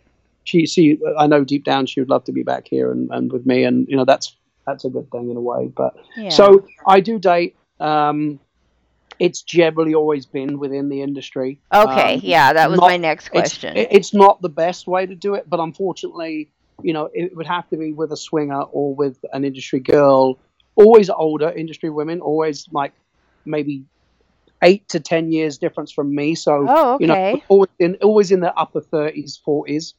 she she i know deep down she would love to be back here and, and with me and you know that's that's a good thing in a way but yeah. So I do date. Um, it's generally always been within the industry. okay, Um, yeah, that was not- my next It's, question. it- it's not the best way to do it, but unfortunately, you know, it would have to be with a swinger or with an industry girl. Always older industry women, always like maybe eight to ten years difference from me. So Oh, you know, always in always in the upper thirties, forties,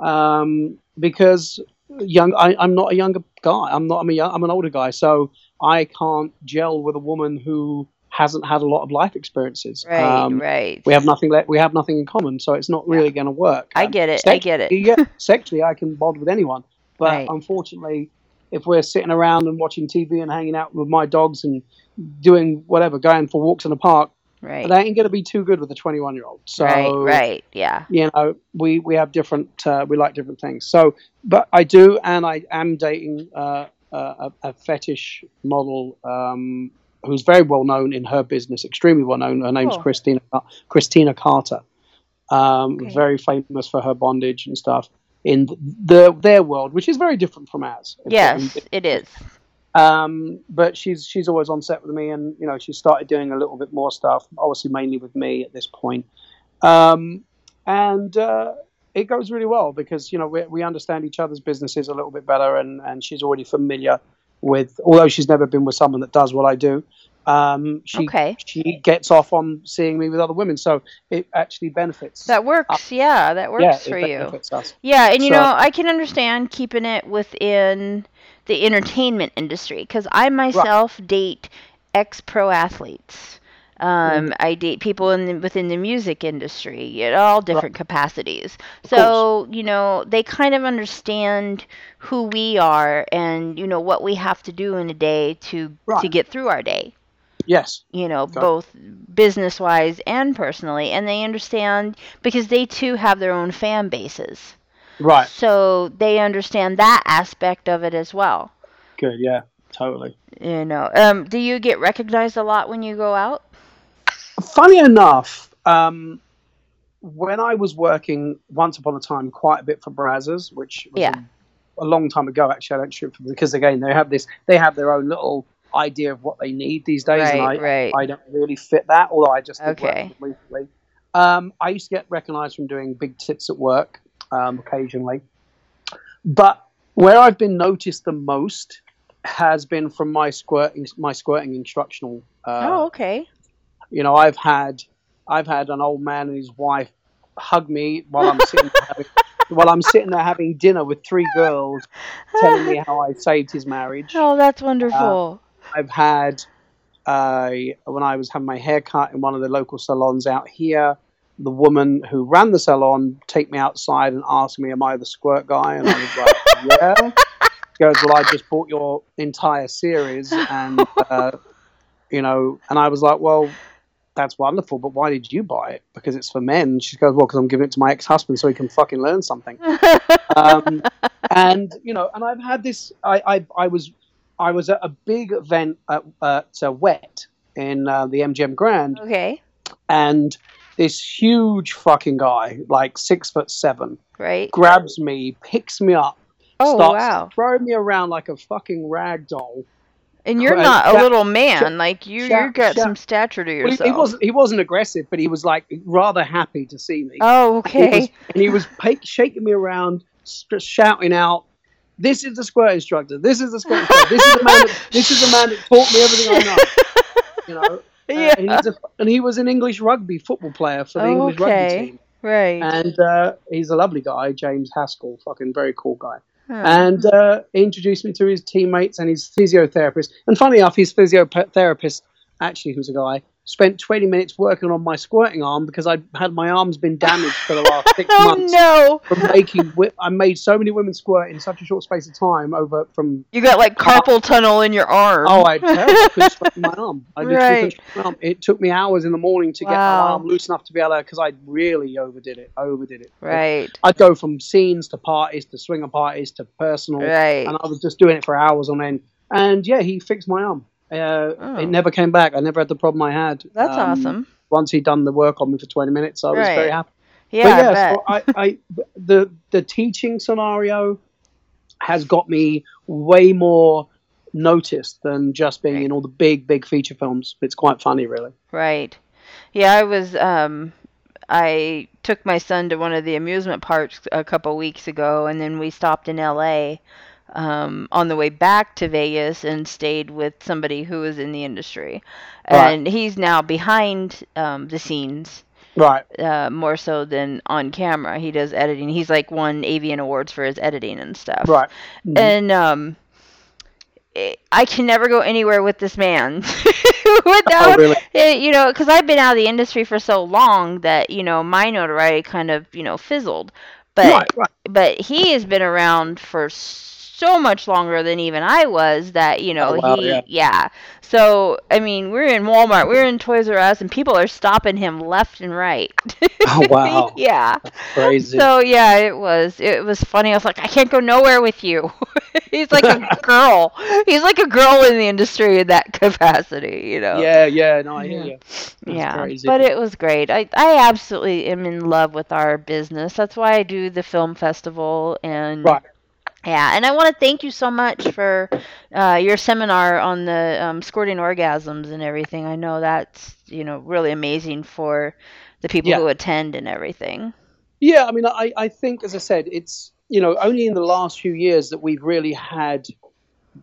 um, because young. I, I'm not a younger guy. I'm not. I'm a young, I'm an older guy, so I can't gel with a woman who hasn't had a lot of life experiences. Right, Um, right. We have nothing. Le- we have nothing in common, so it's not really going to work. I Um, get it. I get it. yeah, sexually, I can bond with anyone, but Right. unfortunately, if we're sitting around and watching TV and hanging out with my dogs and doing whatever, going for walks in the park, Right. I ain't going to be too good with a 21 year old. So, right. Right. Yeah. you know, we, we have different, uh, we like different things. So, but I do, and I am dating uh, a, a fetish model um, who's very well known in her business, extremely well known. Her name's Cool. Christina Christina Carter. Um, Okay. Very famous for her bondage and stuff in the their world, which is very different from ours. Yes, it is. Um, but she's she's always on set with me, and you know she started doing a little bit more stuff, obviously mainly with me at this point. Um, and uh, it goes really well because you know we, we understand each other's businesses a little bit better, and and she's already familiar with. Although she's never been with someone that does what I do, um, she Okay. she gets off on seeing me with other women, so it actually benefits. That works. Yeah, that works yeah, for you. us. Yeah, and you So- know, I can understand keeping it within the entertainment industry because I myself date ex pro athletes. Um, I date people in the, within the music industry at all different capacities. So, you know, they kind of understand who we are and, you know, what we have to do in a day to to get through our day Yes, you know, Okay. both business wise and personally. And they understand because they too have their own fan bases. Right, So they understand that aspect of it as well. good, yeah, totally. You know, um, do you get recognized a lot when you go out? Funny enough, um, when I was working once upon a time quite a bit for Brazzers, which was Yeah. a, a long time ago, actually, I don't shoot for them because again they have this, they have their own little idea of what they need these days, and I, Right, right. I don't really fit that. Although I just Okay. recently. Um, I used to get recognised from doing big tits at work um, occasionally, but where I've been noticed the most has been from my squirting, my squirting instructional. Uh, oh, okay. you know, I've had I've had an old man and his wife hug me while I'm sitting there having, [LAUGHS] while I'm sitting there having dinner with three girls, telling me how I saved his marriage. [LAUGHS] Oh, that's wonderful. I've had uh, when I was having my hair cut in one of the local salons out here. The woman who ran the salon take me outside and ask me, "Am I the squirt guy?" And I was like, [LAUGHS] "Yeah." She goes, "Well, I just bought your entire series, and uh, you know," and I was like, "Well, that's wonderful, but why did you buy it? Because it's for men." She goes, "Well, because I'm giving it to my ex-husband so he can fucking learn something." um, and you know, and I've had this. I I, I was I was at a big event at, at uh, Wet in uh, the MGM Grand, okay. and this huge fucking guy, like six foot seven, Right. grabs me, picks me up, Oh, starts wow. throwing me around like a fucking rag doll. And you're not a little man. like you, you got some stature to Well, he, yourself. he wasn't he wasn't aggressive, but he was like rather happy to see me. Oh, He was- okay. and he was shaking me around, shouting out, "This is the squirt instructor. This is the squirt instructor. This is the man. That, this is the man that taught me everything I know." [LAUGHS] You know, Uh, yeah. and, he's a, and he was an English rugby football player for the English rugby team, Right. and uh, he's a lovely guy, James Haskell, fucking very cool guy. Huh. And uh, he introduced me to his teammates and his physiotherapist. And funny enough, his physiotherapist, actually, who's a guy, spent 20 minutes working on my squirting arm because I had my arms been damaged for the last six [LAUGHS] oh months no! from making. I made so many women squirt in such a short space of time over from. You got like carpal tunnel in your arm. Oh, I, [LAUGHS] I couldn't straighten my arm. I Right. my arm. It took me hours in the morning to get my arm loose enough to be able to, because I really overdid it. Overdid it. right. I'd go from scenes to parties to swinger parties to personal Right. and I was just doing it for hours on end. And yeah, he fixed my arm. Uh, Oh. It never came back. I never had the problem I had. That's Um, awesome. Once he'd done the work on me for 20 minutes, I was Right. very happy. Yeah, but I bet. so I, I, the, the teaching scenario has got me way more noticed than just being Right. in all the big, big feature films. It's quite funny, really. Right. Yeah, I was um I took my son to one of the amusement parks a couple weeks ago and then we stopped in LA um, on the way back to Vegas and stayed with somebody who was in the industry, Right. and he's now behind um, the scenes Right. uh, more so than on camera. He does editing. He's like won AVN awards for his editing and stuff. Right. Mhm. And um, I- I can never go anywhere with this man [LAUGHS] without, Oh, really? eh, you know, because I've been out of the industry for so long that you know my notoriety kind of you know fizzled. But right. Right. but he has been around for so much longer than even I was that you know Oh, wow, he yeah. So I mean, we're in Walmart, we're in Toys R Us, and people are stopping him left and right. [LAUGHS] Oh, wow. [LAUGHS] yeah. Crazy. So yeah, it was it was funny. I was like, I can't go nowhere with you. [LAUGHS] He's like a girl. He's like a girl in the industry in that capacity, you know. yeah. Yeah. No, I hear Yeah. you. That's Yeah, crazy. but it was great. I, I absolutely am in love with our business. That's why I do the film festival and Right. Yeah. And I want to thank you so much for uh, your seminar on the um, squirting orgasms and everything. I know that's you know really amazing for the people Yeah. who attend and everything. Yeah, I mean, I, I think, as I said, it's you know only in the last few years that we've really had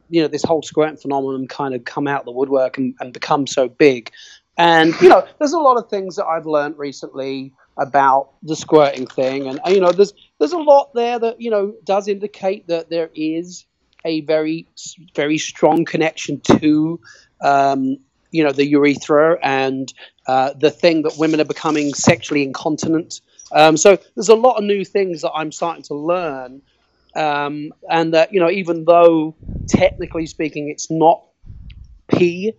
you know this whole squirting phenomenon kind of come out of the woodwork and, and become so big. And you know, there's a lot of things that I've learned recently about the squirting thing, and you know, there's there's a lot there that you know does indicate that there is a very very strong connection to um, you know the urethra and uh, the thing that women are becoming sexually incontinent. Um, so there's a lot of new things that I'm starting to learn, um, and that you know even though technically speaking it's not pee,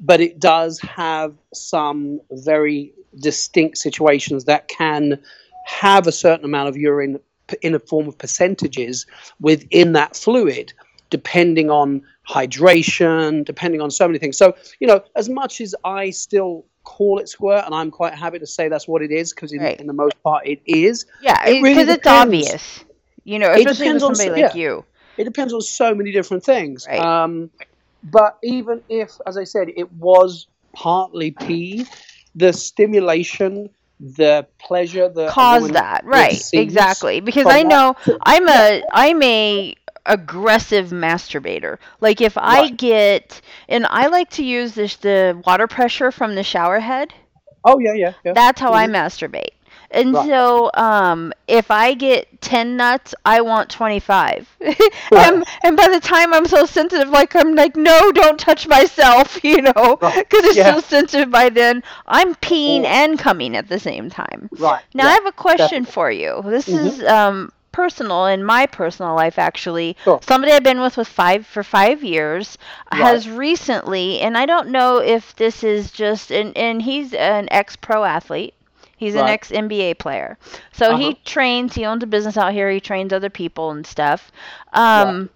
but it does have some very distinct situations that can have a certain amount of urine in a form of percentages within that fluid, depending on hydration, depending on so many things. So, you know, as much as I still call it squirt, and I'm quite happy to say that's what it is, because in, Right. in the most part it is, Yeah, It because really it's obvious. You know, It especially with depends on somebody like yeah. you. it depends on so many different things. Right. Um, but even if, as I said, it was partly pee, the stimulation, the pleasure, the Cause that, right? Exactly. Because I know I'm a I'm a aggressive masturbator. Like if I get and I like to use this the water pressure from the shower head. Oh yeah, yeah, yeah. That's how I Mhm. masturbate. And Right. so, um, if I get 10 nuts, I want 25. [LAUGHS] Right. and, and by the time I'm so sensitive, like, I'm like, no, don't touch myself, [LAUGHS] you know, because Right. it's Yeah. so sensitive by then. I'm peeing and coming at the same time. Right. Now, yeah. I have a question for you. This Mhm. is um, personal in my personal life, actually. Sure. Somebody I've been with with five for five years Right. has recently, and I don't know if this is just, and, and he's an ex pro athlete. He's an ex NBA player. So he Uh-huh. trains, he owns a business out here, he trains other people and stuff. Um,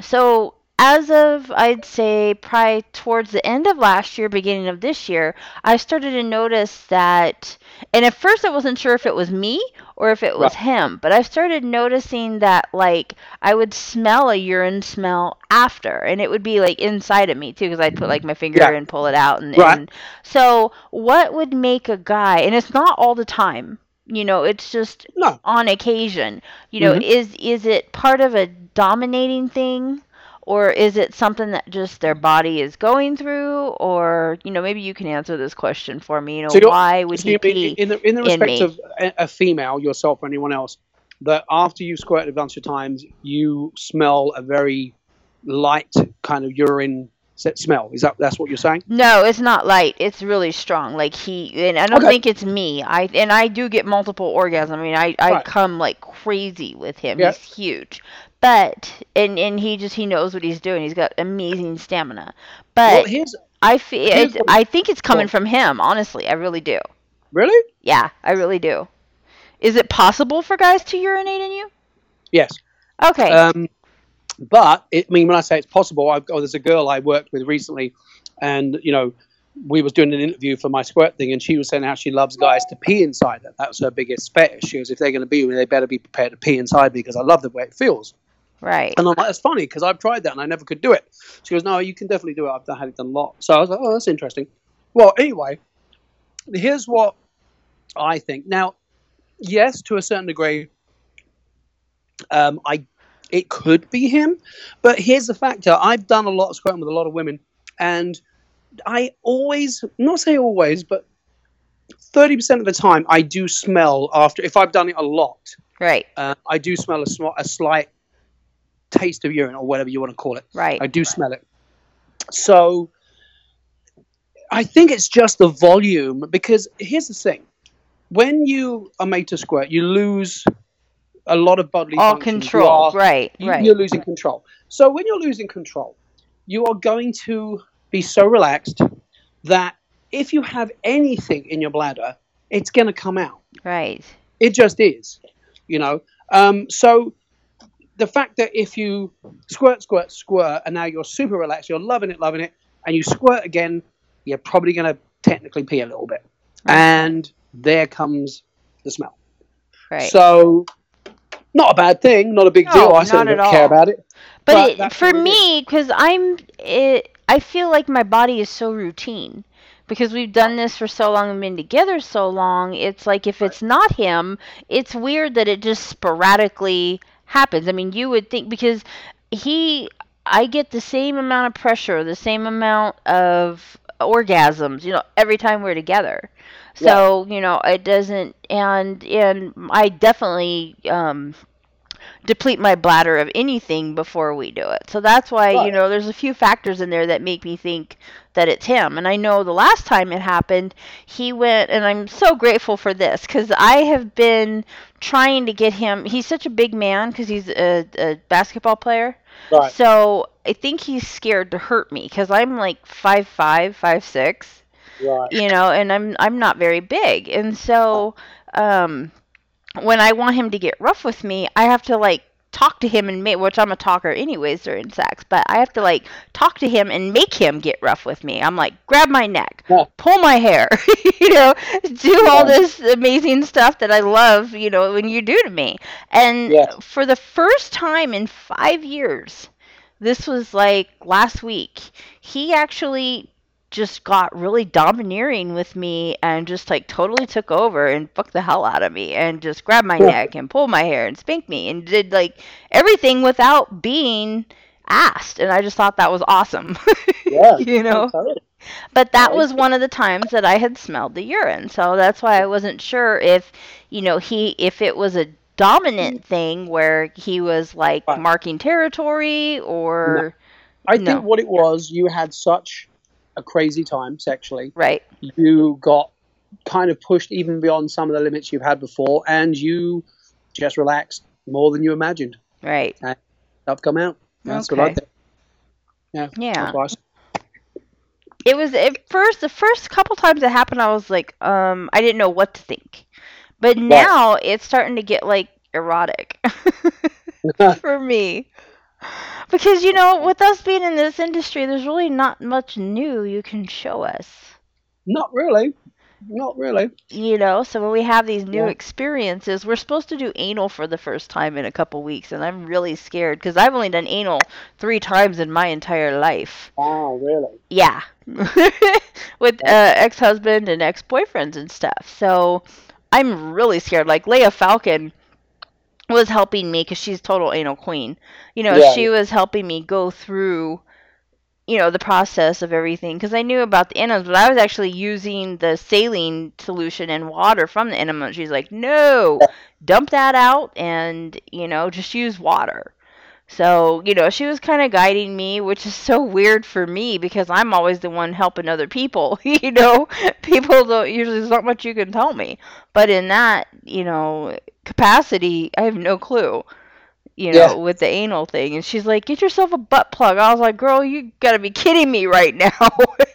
so as of I'd say probably towards the end of last year, beginning of this year, I started to notice that and at first I wasn't sure if it was me or if it was Right. him, but I started noticing that like I would smell a urine smell after and it would be like inside of me too because I'd put like my finger Yeah. and pull it out and, Right. and so what would make a guy and it's not all the time you know it's just No. on occasion you know Mhm. is is it part of a dominating thing or is it something that just their mm. body is going through or you know maybe you can answer this question for me you know So why would So he pee in the in the respect me? of a, female, yourself or anyone else, that after you squirted a bunch of times, you smell a very light kind of urine smell. Is that that's what you're saying? no it's not light it's really strong like he and i don't Okay. think it's me i and i do get multiple orgasms i mean i i Right. come like crazy with him Yeah. he's huge but and and he just he knows what he's doing he's got amazing stamina but well, I feel it, I think it's coming Well- from him. Honestly, I really do. really Yeah, I really do. Is it possible for guys to urinate in you? yes. Okay. Um, but it, I mean, when I say it's possible, I've, oh, there's a girl I worked with recently, and you know, we was doing an interview for my squirt thing, and she was saying how she loves guys to pee inside her. That was her biggest fetish. She goes, if they're going to be with me, they better be prepared to pee inside me because I love the way it feels. Right. And I'm like, that's funny because I've tried that and I never could do it. She goes, no, you can definitely do it. I've done- had it done a lot. So I was like, oh, that's interesting. Well, anyway, here's what I think. Now, yes, to a certain degree, um, I it could be him. But here's the factor: I've done a lot of squirting with a lot of women, and I always, not say always, but thirty percent of the time, I do smell after. If I've done it a lot, Right. uh, I do smell a, sm- a slight taste of urine or whatever you want to call it. Right. I do smell it. So I think it's just the volume because here's the thing. When you are made to squirt, you lose a lot of bodily All functions. Control. are- right. you- right. You're losing control. So when you're losing control, you are going to be so relaxed that if you have anything in your bladder, it's going to come out. Right. It just is, you know. Um, so the fact that if you squirt, squirt, squirt, and now you're super relaxed, you're loving it, loving it, and you squirt again, you're probably going to technically pee a little bit, and there comes the smell. Right. So not a bad thing, not a big No, deal. I certainly don't care about it. but but it, for me, because I'm, it, I feel like my body is so routine. Because we've done this for so long and been together so long, it's like if it's not him, it's weird that it just sporadically happens. I mean, you would think because he, I get the same amount of pressure, the same amount of orgasms, you know, every time we're together. So you know, it doesn't, and and I definitely um, deplete my bladder of anything before we do it. So that's why, you know, there's a few factors in there that make me think that it's him. And I know the last time it happened, he went, and I'm so grateful for this because I have been trying to get him. He's such a big man because he's a, a basketball player. Right. So I think he's scared to hurt me because I'm like five five, five six Right. you know, and I'm I'm not very big, and so um, when I want him to get rough with me, I have to like talk to him and make which I'm a talker anyways during sex, but I have to like talk to him and make him get rough with me. I'm like grab my neck, Yeah. pull my hair, [LAUGHS] you know, do all Yeah. this amazing stuff that I love, you know, when you do to me. And Yeah. for the first time in 5 years, this was like last week, he actually just got really domineering with me and just like totally took over and fucked the hell out of me and just grabbed my Yeah. neck and pulled my hair and spanked me and did like everything without being asked and I just thought that was awesome. [LAUGHS] Yeah. you know. But that was one of the times that I had smelled the urine. So that's why I wasn't sure if, you know, he if it was a dominant mm. thing where he was like Right. marking territory or I No. think what it was, you had such a crazy time sexually. right. You got kind of pushed even beyond some of the limits you've had before, and you just relaxed more than you imagined. Right. Stuff come out. That's what I think. Yeah. Yeah. It was at first the first couple times it happened I was like, um, I didn't know what to think. But now it's starting to get like erotic [LAUGHS] for me. Because you know, with us being in this industry, there's really not much new you can show us. Not really. Not really. You know, so when we have these new Yeah. experiences, we're supposed to do anal for the first time in a couple weeks, and I'm really scared because I've only done anal three times in my entire life. Oh, really? Yeah. [LAUGHS] With uh, ex husband and ex boyfriends and stuff. So I'm really scared. Like Leia Falcon was helping me because she's total anal queen. You know, Yeah. she was helping me go through, you know, the process of everything because I knew about the enemas, but I was actually using the saline solution and water from the enema. She's like, no, dump that out and, you know, just use water. So, you know, she was kind of guiding me, which is so weird for me because I'm always the one helping other people. [LAUGHS] you know, people don't usually, there's not much you can tell me. But in that, you know, capacity, I have no clue, you know, Yeah. with the anal thing. And she's like, get yourself a butt plug. I was like, girl, you gotta be kidding me right [LAUGHS] now,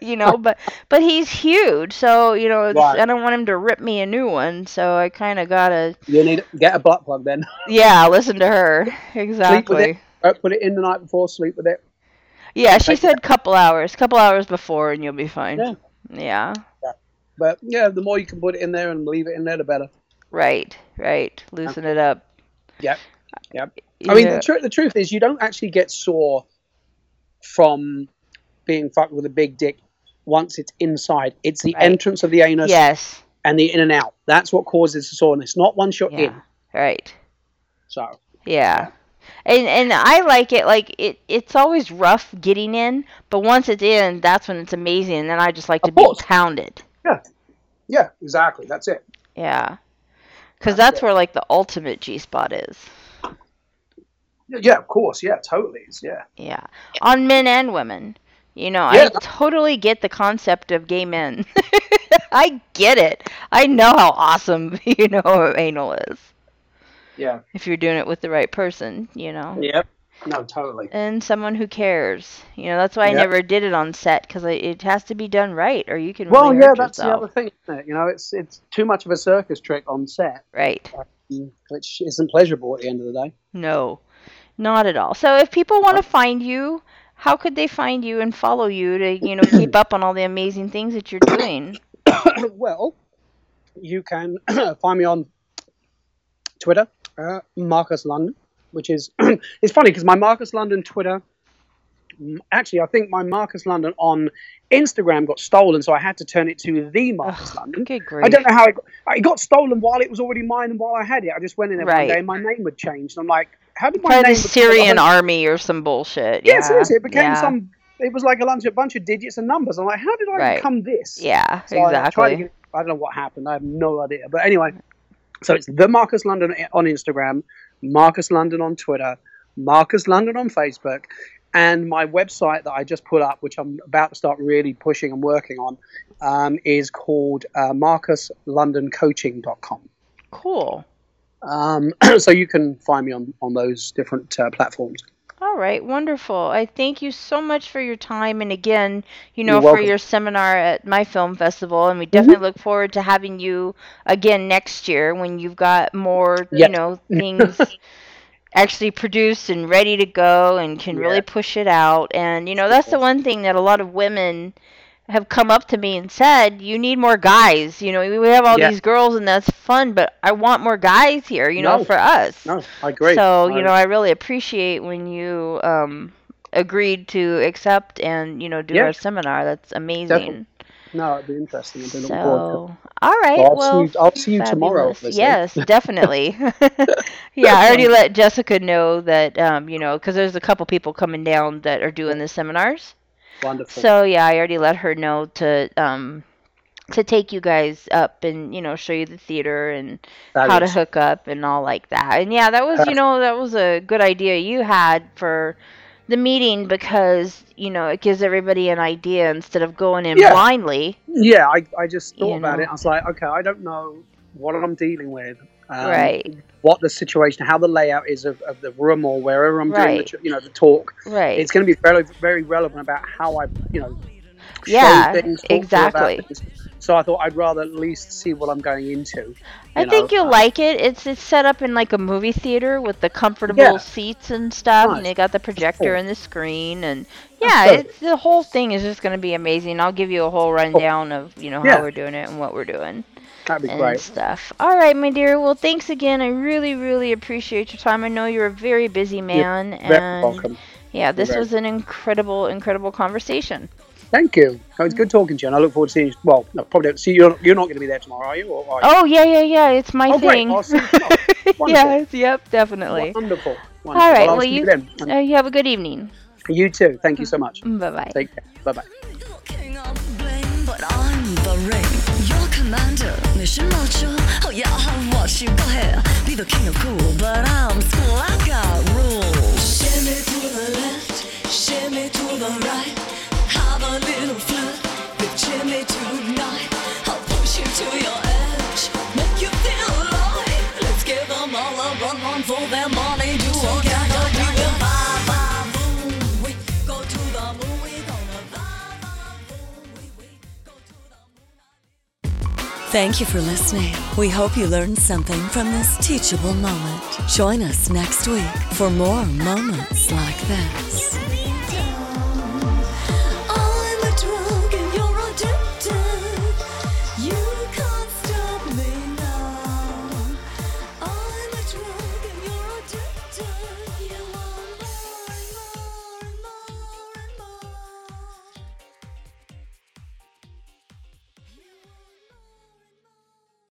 you know, [LAUGHS] but, but he's huge. So, you know, Right. I don't want him to rip me a new one. So I kind of gotta, You need get a butt plug then. [LAUGHS] yeah, listen to her. Exactly. Uh, Put it in the night before, sleep with it. Yeah, she Like- said couple hours, couple hours before, and you'll be fine. Yeah. Yeah. But yeah, the more you can put it in there and leave it in there, the better. Right. Right. Loosen it up. Yep. Yep. I mean, the, tr- the truth is, you don't actually get sore from being fucked with a big dick once it's inside. It's the Right. entrance of the anus yes. and the in and out. That's what causes the soreness, not once you're Yeah. in. Right. So, Yeah. And and I like it like it it's always rough getting in, but once it's in, that's when it's amazing and then I just like to Of be pounded. Yeah, Yeah, exactly. That's it. Yeah. Cuz that's where like the ultimate G-spot is. Yeah, of course. Yeah, totally. It's- Yeah. Yeah. On men and women. You know, Yeah. I totally get the concept of gay men. [LAUGHS] I get it. I know how awesome, [LAUGHS] you know, anal is. Yeah. If you're doing it with the right person, you know. Yep. No, totally. And someone who cares. You know, that's why I never did it on set because it has to be done right or you can Well, really yeah, that's the other thing. Isn't it? You know, it's it's too much of a circus trick on set, Right. which isn't pleasurable at the end of the day. No, not at all. So if people want to find you, how could they find you and follow you to, you know, keep up on all the amazing things that you're doing? [COUGHS] well, you can [COUGHS] find me on Twitter, uh, Marcus London, which is [CLEARS THROAT] it's funny because my Marcus London Twitter. mm, Actually, I think my Marcus London on Instagram got stolen, so I had to turn it to the Marcus London. Good grief. I don't know how it got, it got stolen while it was already mine and while I had it. I just went in there Right. one day and my name had changed. I'm like, how did my name the become- Syrian army or some bullshit. Yeah, Yeah, seriously, it became yeah. some. It was like a bunch, a bunch of digits and numbers. I'm like, how did I Right. become this? Yeah, So I exactly. get- I don't know what happened. I have no idea. But anyway, so it's the Marcus London on Instagram, Marcus London on Twitter, Marcus London on Facebook, and my website that I just put up, which I'm about to start really pushing and working on, um, is called uh, marcuslondoncoaching.com. Cool. Um, [CLEARS THROAT] so you can find me on, on those different uh, platforms. All right, wonderful. I thank you so much for your time and again, you know, You're for welcome. Mm-hmm. your seminar at my film festival and we definitely look forward to having you again next year when you've got more, you Yep. know, [LAUGHS] things actually produced and ready to go and can really Yeah. push it out. And you know, that's the one thing that a lot of women have come up to me and said, "You need more guys. You know, we have all Yeah. these girls and that's fun, but I want more guys here, you know, for us." No, I agree. So, I- you know, I really appreciate when you um, agreed to accept and, you know, do Yeah. our seminar. That's amazing. Definitely. no, it'd be interesting. I'd be looking forward to it. So, all right. Well, I'll well, see you- I'll see you tomorrow. Yes, [LAUGHS] definitely. [LAUGHS] yeah, I already let Jessica know that, um, you know, because there's a couple people coming down that are doing the seminars. Wonderful. So yeah, I already let her know to um, to take you guys up and you know show you the theater and how to hook up and all like that. And yeah, that was you know that was a good idea you had for the meeting because you know it gives everybody an idea instead of going in Yeah. blindly. Yeah, I, I just thought about know. it. I was like, okay, I don't know what I'm dealing with. Um, Right. What the situation, how the layout is of, of the room or wherever I'm doing the, you know, the talk. Right. It's going to be very, very relevant about how I, you know, Yeah, things, talk to about exactly. So I thought I'd rather at least see what I'm going into. I you think you'll like it. It's it's set up in like a movie theater with the comfortable Yeah. seats and stuff, and they got the projector cool. and the screen, and yeah, it's the whole thing is just going to be amazing. I'll give you a whole rundown of you know how Yeah. we're doing it and what we're doing That'd be and great. stuff. All right, my dear. Well, thanks again. I really, really appreciate your time. I know you're a very busy man, Very and welcome. yeah, this was an incredible, incredible conversation. Thank you. It was good talking to you, and I look forward to seeing you. Well, no, probably don't see you. You're not going to be there tomorrow, are you? Or are you? Oh yeah, yeah, yeah. It's my Oh, thing. I'll see you tomorrow. [LAUGHS] Wonderful. yes, yep, definitely. Wonderful. Wonderful. All right. Well, Well, see you uh, you have a good evening. You too. Thank you so much. Bye bye. Take care. Bye bye. King of blame, but I'm the ring. Your commander, 你是老者. Oh yeah, I'll watch you go ahead. Be the king of cool, but I'm school. I got rules. Shimmy to the left, shimmy to the right. Have a little flirt with Jimmy tonight. I'll Thank you for listening. We hope you learned something from this teachable moment. Join us next week for more moments like this.